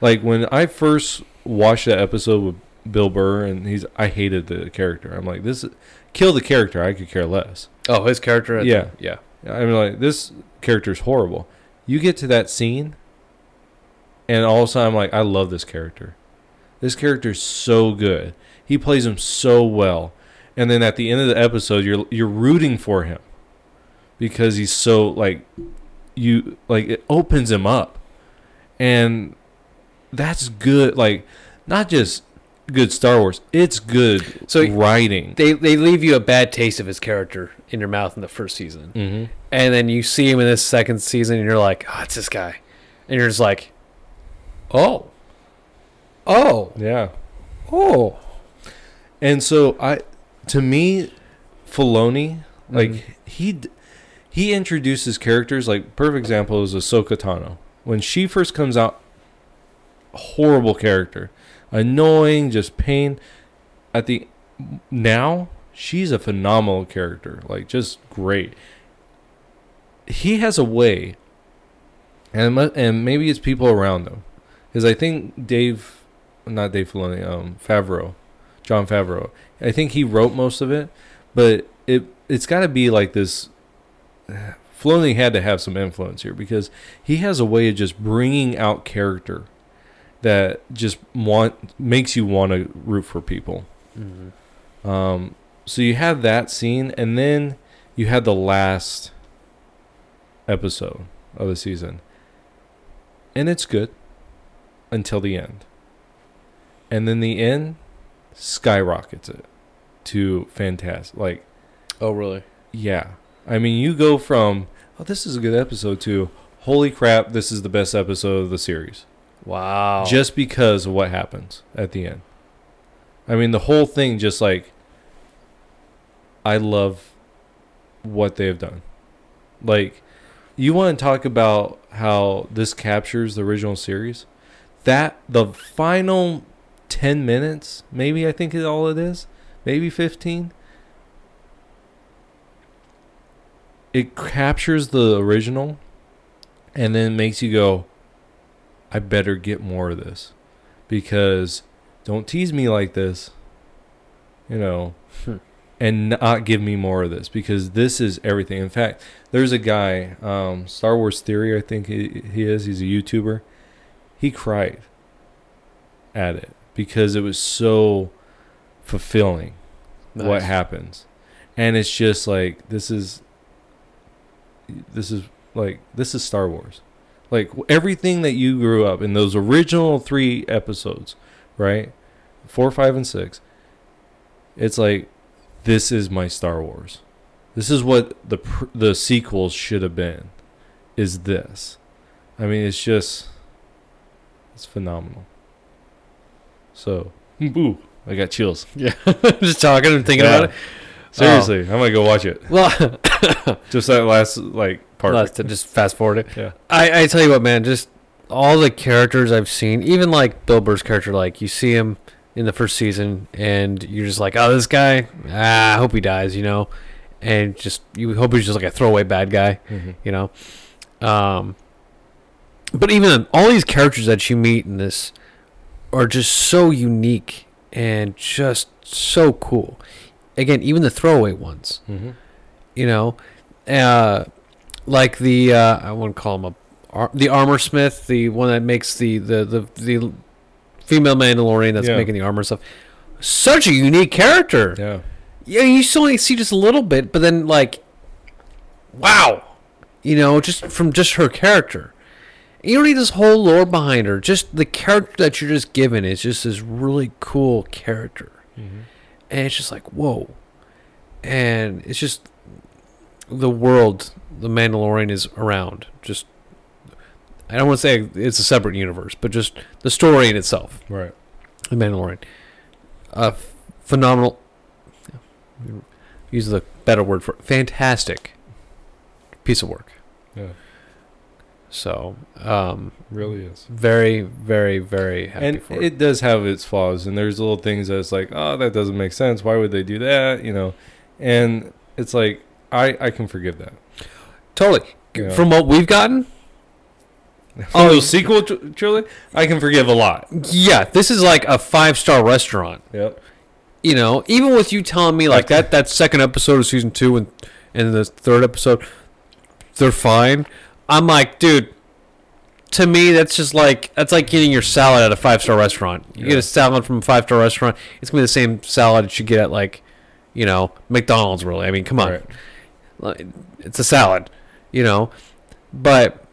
like when I first watched that episode with Bill Burr and he's I hated the character. I'm like this kill the character. I could care less. oh, his character. at the- Yeah. yeah. I mean like this character's horrible. You get to that scene and all of a sudden I'm like I love this character. This character's so good. He plays him so well. And then at the end of the episode you're you're rooting for him because he's so like you like it opens him up. And that's good like not just good Star Wars. It's good So- writing. They they leave you a bad taste of his character in your mouth in the first season, Mhm. and then you see him in this second season, and you're like, oh, it's this guy, and you're just like, oh, oh, Yeah. oh. And so I, to me, Filoni, like Mhm. he, he introduces characters. Like perfect example is Ahsoka Tano. When she first comes out, horrible character, annoying, just pain. At the now, she's a phenomenal character. Like just great. He has a way, and and maybe it's people around him, because I think Dave not Dave Filoni, um, Favreau, Jon Favreau. I think he wrote most of it, but it it's got to be like this. Filoni had to have some influence here because he has a way of just bringing out character that just want makes you want to root for people. Mhm. Um, so you have that scene, and then you had the last episode of the season, and it's good until the end, and then the end skyrockets it to fantastic. Like, Oh, really? yeah, I mean, you go from oh, this is a good episode to holy crap, this is the best episode of the series Wow. just because of what happens at the end. I mean, the whole thing just like I love what they've done. Like you want to talk about how this captures the original series? That the final 10 minutes, maybe I think is all it is, maybe 15. It captures the original and then makes you go, I better get more of this because don't tease me like this, you know, Hmm. and not give me more of this because this is everything. In fact, there's a guy, um, Star Wars Theory, I think he, he is. He's a YouTuber. He cried at it because it was so fulfilling what happens. And it's just like this is this is like this is star wars. Like everything that you grew up in those original three episodes right? Four five and six it's like this is my star wars. This is what the the sequels should have been is this. I mean it's just it's phenomenal so boo i got chills Yeah. I'm just talking and thinking Yeah. about it. Seriously, I'm gonna go watch it. Well, Just that last like part. let's to just fast forward it. Yeah. I, I tell you what, man, just all the characters I've seen, even like Bill Burr's character, like you see him in the first season and you're just like, oh, this guy, ah, I hope he dies, you know? And just, you hope he's just like a throwaway bad guy, Mhm. you know? Um, but even all these characters that you meet in this are just so unique and just so cool. Again, even the throwaway ones Mhm. you know, uh, like the uh, I wouldn't call him a ar- the armor smith, the one that makes the the the, the female Mandalorian that's Yeah. making the armor and stuff. Such a unique character. Yeah. Yeah, you still only see just a little bit, but then like, wow, you know, just from just her character. You don't need this whole lore behind her. Just the character that you're just given is just this really cool character Mhm. and it's just like whoa and it's just the world the mandalorian is around just i don't want to say it's a separate universe but just the story in itself Right. the mandalorian a phenomenal use the better word for fantastic piece of work Yeah. So um Really is. very very very happy And for it. it does have its flaws, and there's little things that's like, oh, that doesn't make sense. Why would they do that? You know, and it's like I I can forgive that. totally Yeah. from what we've gotten Oh, Oh, the sequel tr- trilogy, I can forgive a lot. Yeah, this is like a five star restaurant. Yep. You know, even with you telling me like that that second episode of season two and and the third episode, they're fine. I'm like, dude. To me, that's just like that's like getting your salad at a five star restaurant. You get a salad from a five star restaurant, it's gonna be the same salad that you get at like, you know, McDonald's. Really, I mean, come on, Right. it's a salad, you know. But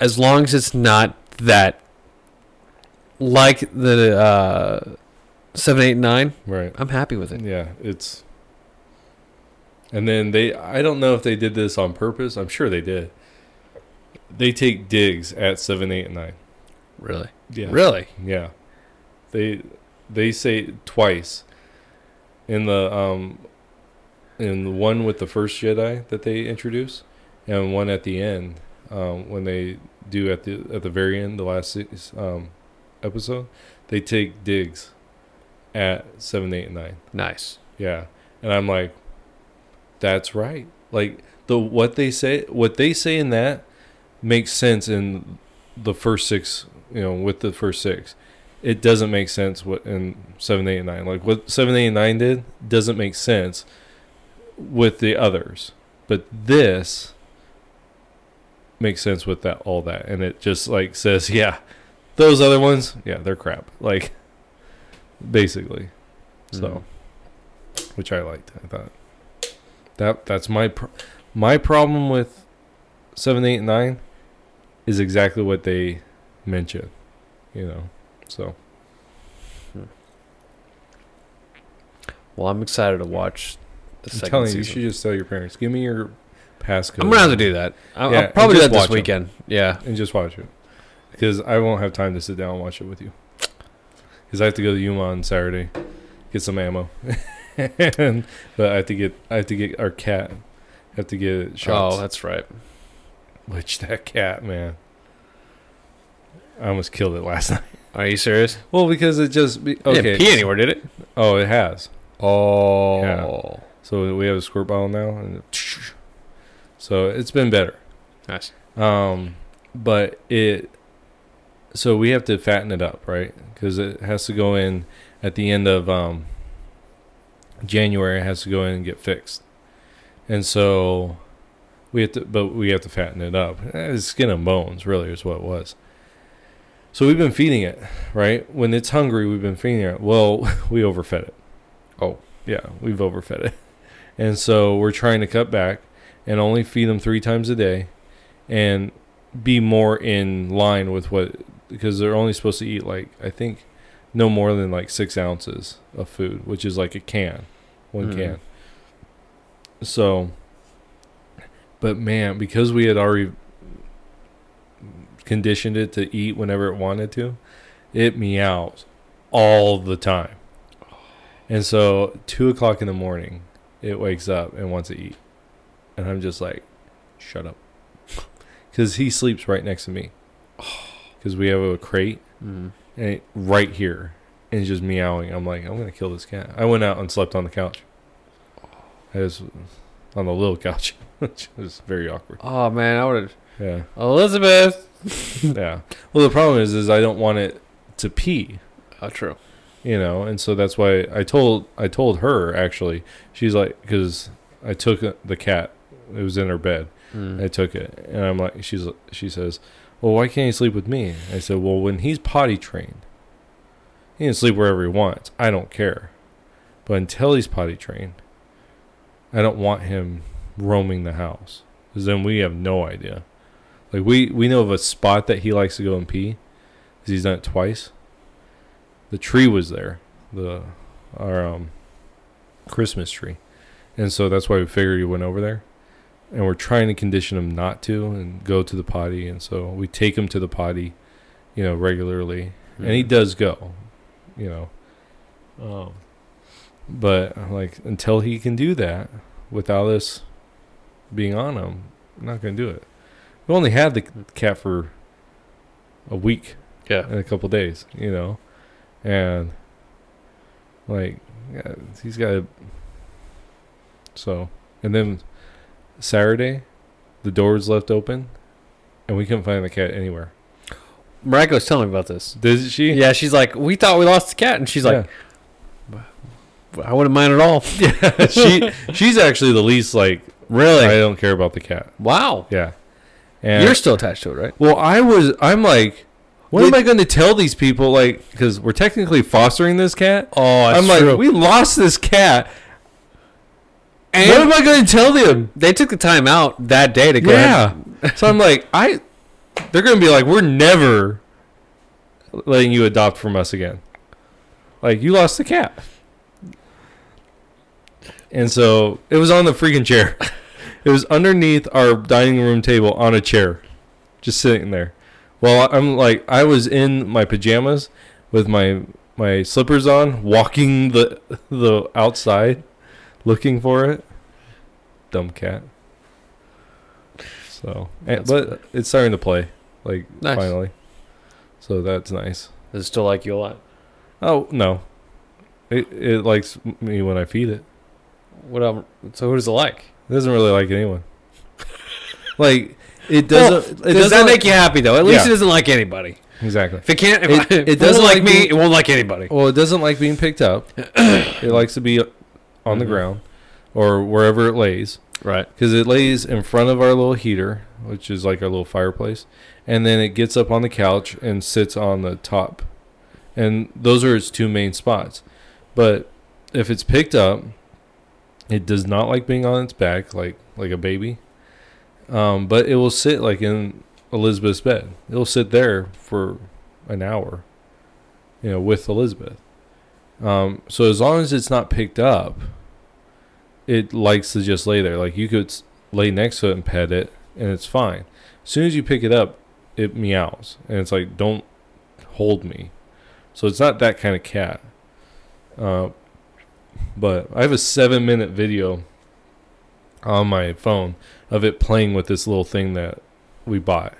as long as it's not that, like the uh, seven, eight, nine, Right. I'm happy with it. Yeah, it's. And then they, I don't know if they did this on purpose. I'm sure they did. They take digs at seven, eight, and nine. Really, Yeah. really. Yeah. They they say twice in the um in the one with the first Jedi that they introduce and one at the end um when they do at the at the very end the last six, um episode they take digs at 7 8 and 9 Nice. yeah and i'm like that's right like the what they say what they say in that makes sense in the first six you know with the first six it doesn't make sense what in seven, eight, and nine. Like what seven, eight, and nine did doesn't make sense with the others, but this makes sense with that all that, and it just like says, yeah, those other ones, yeah, they're crap. Like basically, hmm. so which I liked. I thought that that's my pro- my problem with seven, eight, and nine is exactly what they mention. You know, so hmm. Well, I'm excited to watch the I'm second telling you, you should just tell your parents, give me your passcode. I'm gonna have to do that. I'll, Yeah, I'll probably do that this weekend. Yeah. and just watch it because I won't have time to sit down and watch it with you. Because I have to go to Yuma on Saturday, get some ammo, and, but I have to get I have to get our cat, I have to get oh, shots. Oh, that's right. Which that cat, man, I almost killed it last night. Are you serious? Well, because it just be, Okay. okay. didn't pee anywhere, did it? Oh, it has. Oh. Yeah. So we have a squirt bottle now, and so it's been better. Nice. Um, but it, so we have to fatten it up, right? Because it has to go in at the end of um, January. It has to go in and get fixed, and so we have to, but we have to fatten it up. Eh, It's skin and bones, really, is what it was. So we've been feeding it, right? When it's hungry, we've been feeding it. Well, we overfed it. Oh. yeah, we've overfed it, and so we're trying to cut back and only feed them three times a day and be more in line with what because they're only supposed to eat like I think no more than like six ounces of food, which is like a can, one Mhm. can. So, but man, because we had already conditioned it to eat whenever it wanted to, it meows all the time. And so, two o'clock in the morning, it wakes up and wants to eat, and I'm just like, "Shut up," because he sleeps right next to me. Because we have a crate Mm. and it, right here, and he's just meowing. I'm like, I'm gonna kill this cat. I went out and slept on the couch. I was on the little couch, which was very awkward. Oh man, I would have. Yeah, Elizabeth. yeah. Well, the problem is, is I don't want it to pee. Oh, true. you know and so that's why i told i told her actually she's like because i took the cat it was in her bed Mm. i took it and i'm like she's she says well why can't he sleep with me i said well when he's potty trained he can sleep wherever he wants i don't care but until he's potty trained i don't want him roaming the house. Because then we have no idea. Like we we know of a spot that he likes to go and pee because he's done it twice. The tree was there, the our um, Christmas tree, and so that's why we figured he went over there. And we're trying to condition him not to and go to the potty, and so we take him to the potty, you know, regularly, and he does go, you know. Um, but like until he can do that without us being on him, I'm not gonna do it. We only had the cat for a week Yeah. in a couple days, you know, and like yeah, he's got a so and then Saturday, the door was left open, and we couldn't find the cat anywhere. Marika was telling me about this. Did she? Yeah, she's like, we thought we lost the cat, and she's like, I wouldn't mind at all. Yeah. she she's actually the least like Really? I don't care about the cat. Wow. Yeah, and You're still attached to it, right? Well, I was. I'm like, what am I going to tell these people? Like, because we're technically fostering this cat. Oh, I'm like, we lost this cat. And what am I going to tell them? they took the time out that day to go. Yeah. so I'm like, I. They're going to be like, we're never letting you adopt from us again. Like, you lost the cat. And so it was on the freaking chair. It was underneath our dining room table on a chair, just sitting there. Well, I'm like, I was in my pajamas with my my slippers on, walking the the outside, looking for it. Dumb cat. So, and, That's- but it's starting to play, like Nice. finally. So that's nice. Does it still like you a lot? Oh no, it it likes me when I feed it. What um? So who does it like? It doesn't really like anyone. like it doesn't. it Does doesn't that like- make you happy though? At least Yeah. it doesn't like anybody. exactly. If it can't, if It- I, it it doesn't like like me, being- it won't like anybody. Well, it doesn't like being picked up. it likes to be on the Mhm. ground or wherever it lays Right. because it lays in front of our little heater, which is like our little fireplace, and then it gets up on the couch and sits on the top, and those are its two main spots. But if it's picked up, it does not like being on its back like like a baby. Um, but it will sit like in Elizabeth's bed. It'll sit there for an hour, you know, with Elizabeth. Um, so as long as it's not picked up, it likes to just lay there. Like you could lay next to it and pet it, and it's fine. As soon as you pick it up, it meows, and it's like, "Don't hold me." So it's not that kind of cat. Uh, but I have a seven-minute video on my phone of it playing with this little thing that we bought,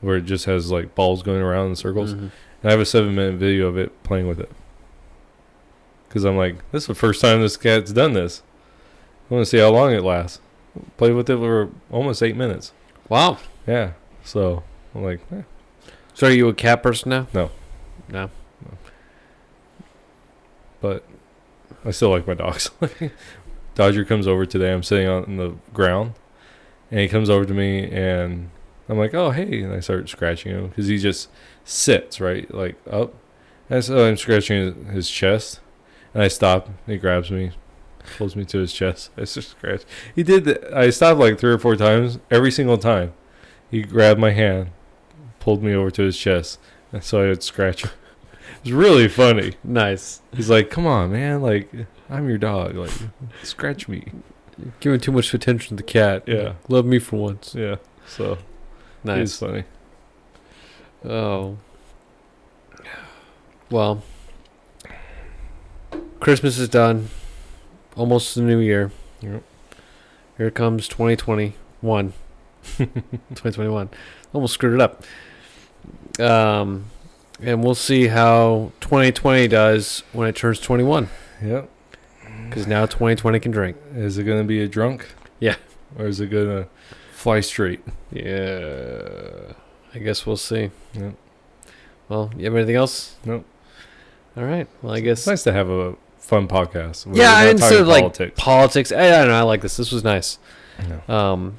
where it just has like balls going around in circles. Mhm. And I have a seven minute video of it playing with it. Because I'm like, this is the first time this cat's done this. I want to see how long it lasts. Played with it for almost eight minutes. Wow. Yeah. So I'm like, eh. So are you a cat person now? No. No. but I still like my dogs. Dodger comes over today. I'm sitting on the ground, and he comes over to me, and I'm like, "Oh, hey!" And I start scratching him because he just sits right, like up. And so I'm scratching his, chest, and I stop. He grabs me, pulls me to his chest. I just scratch. He did. The, I stopped like three or four times. Every single time, he grabbed my hand, pulled me over to his chest, and so I would scratch him. It was really funny. Nice. He's like, "Come on, man! Like, I'm your dog. Like, scratch me." You're giving too much attention to the cat. Yeah. Love me for once. Yeah. So he's Nice. funny. Oh. Well. Christmas is done. Almost the new year. Yep. Here comes 2021. 2021. Almost screwed it up. Um, and we'll see how 2020 does when it turns 21. Yep. Because now 2020 can drink. Is it gonna be a drunk? Yeah. Or is it gonna fly straight? Yeah. I guess we'll see. Yep. Well, you have anything else? Nope. All right. Well, I guess It's nice to have a fun podcast. Yeah, we're instead of, like, politics. politics. I, I don't know. I like this. This was nice. Yeah. Um,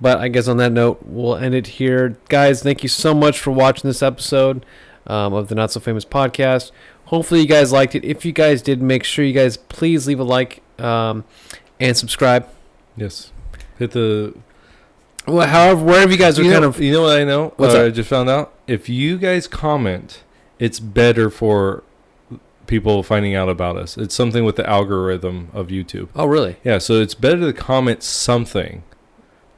but I guess on that note, we'll end it here, guys. Thank you so much for watching this episode um, of the Not So Famous podcast. Hopefully, you guys liked it. If you guys did, make sure you guys please leave a like um, and subscribe. Yes. Hit the. Well, however, wherever you guys are you kind know, of You know what I know? What's Uh. I just found out. If you guys comment, it's better for people finding out about us. It's something with the algorithm of YouTube. oh really? Yeah, so it's better to comment something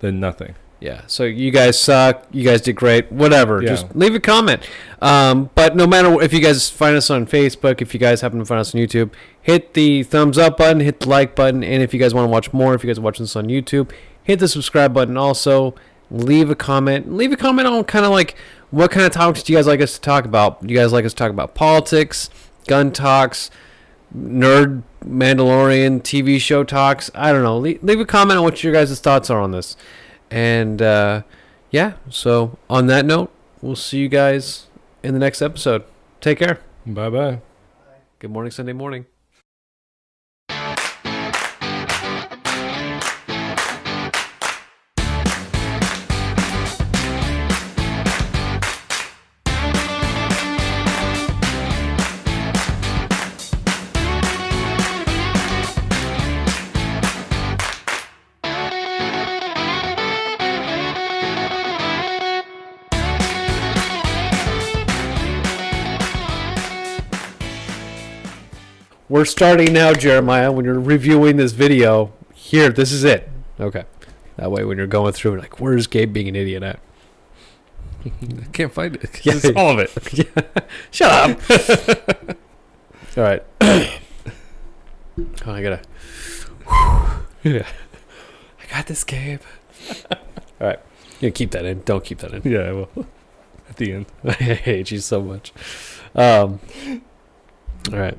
than nothing. Yeah. So you guys suck. You guys did great. Whatever. Yeah. Just leave a comment. Um, but no matter if you guys find us on Facebook, if you guys happen to find us on YouTube, hit the thumbs up button, hit the like button, and if you guys want to watch more, if you guys are watching this on YouTube, hit the subscribe button. Also, leave a comment. Leave a comment on kind of like what kind of topics do you guys like us to talk about? Do you guys like us to talk about politics, gun talks, nerd Mandalorian TV show talks? I don't know. Leave, leave a comment on what your guys' thoughts are on this. And uh, yeah, so on that note, we'll see you guys in the next episode. Take care. Bye bye. Good morning, Sunday morning. We're starting now, Jeremiah. When you're reviewing this video, here, this is it. Okay. That way, when you're going through, like, where's Gabe being an idiot at? I can't find it. Yeah. It's all of it. Shut up. All right. oh, I gotta. yeah. I got this, Gabe. All right. You keep that in. Don't keep that in. Yeah, I will. At the end. I hate you so much. Um. All right.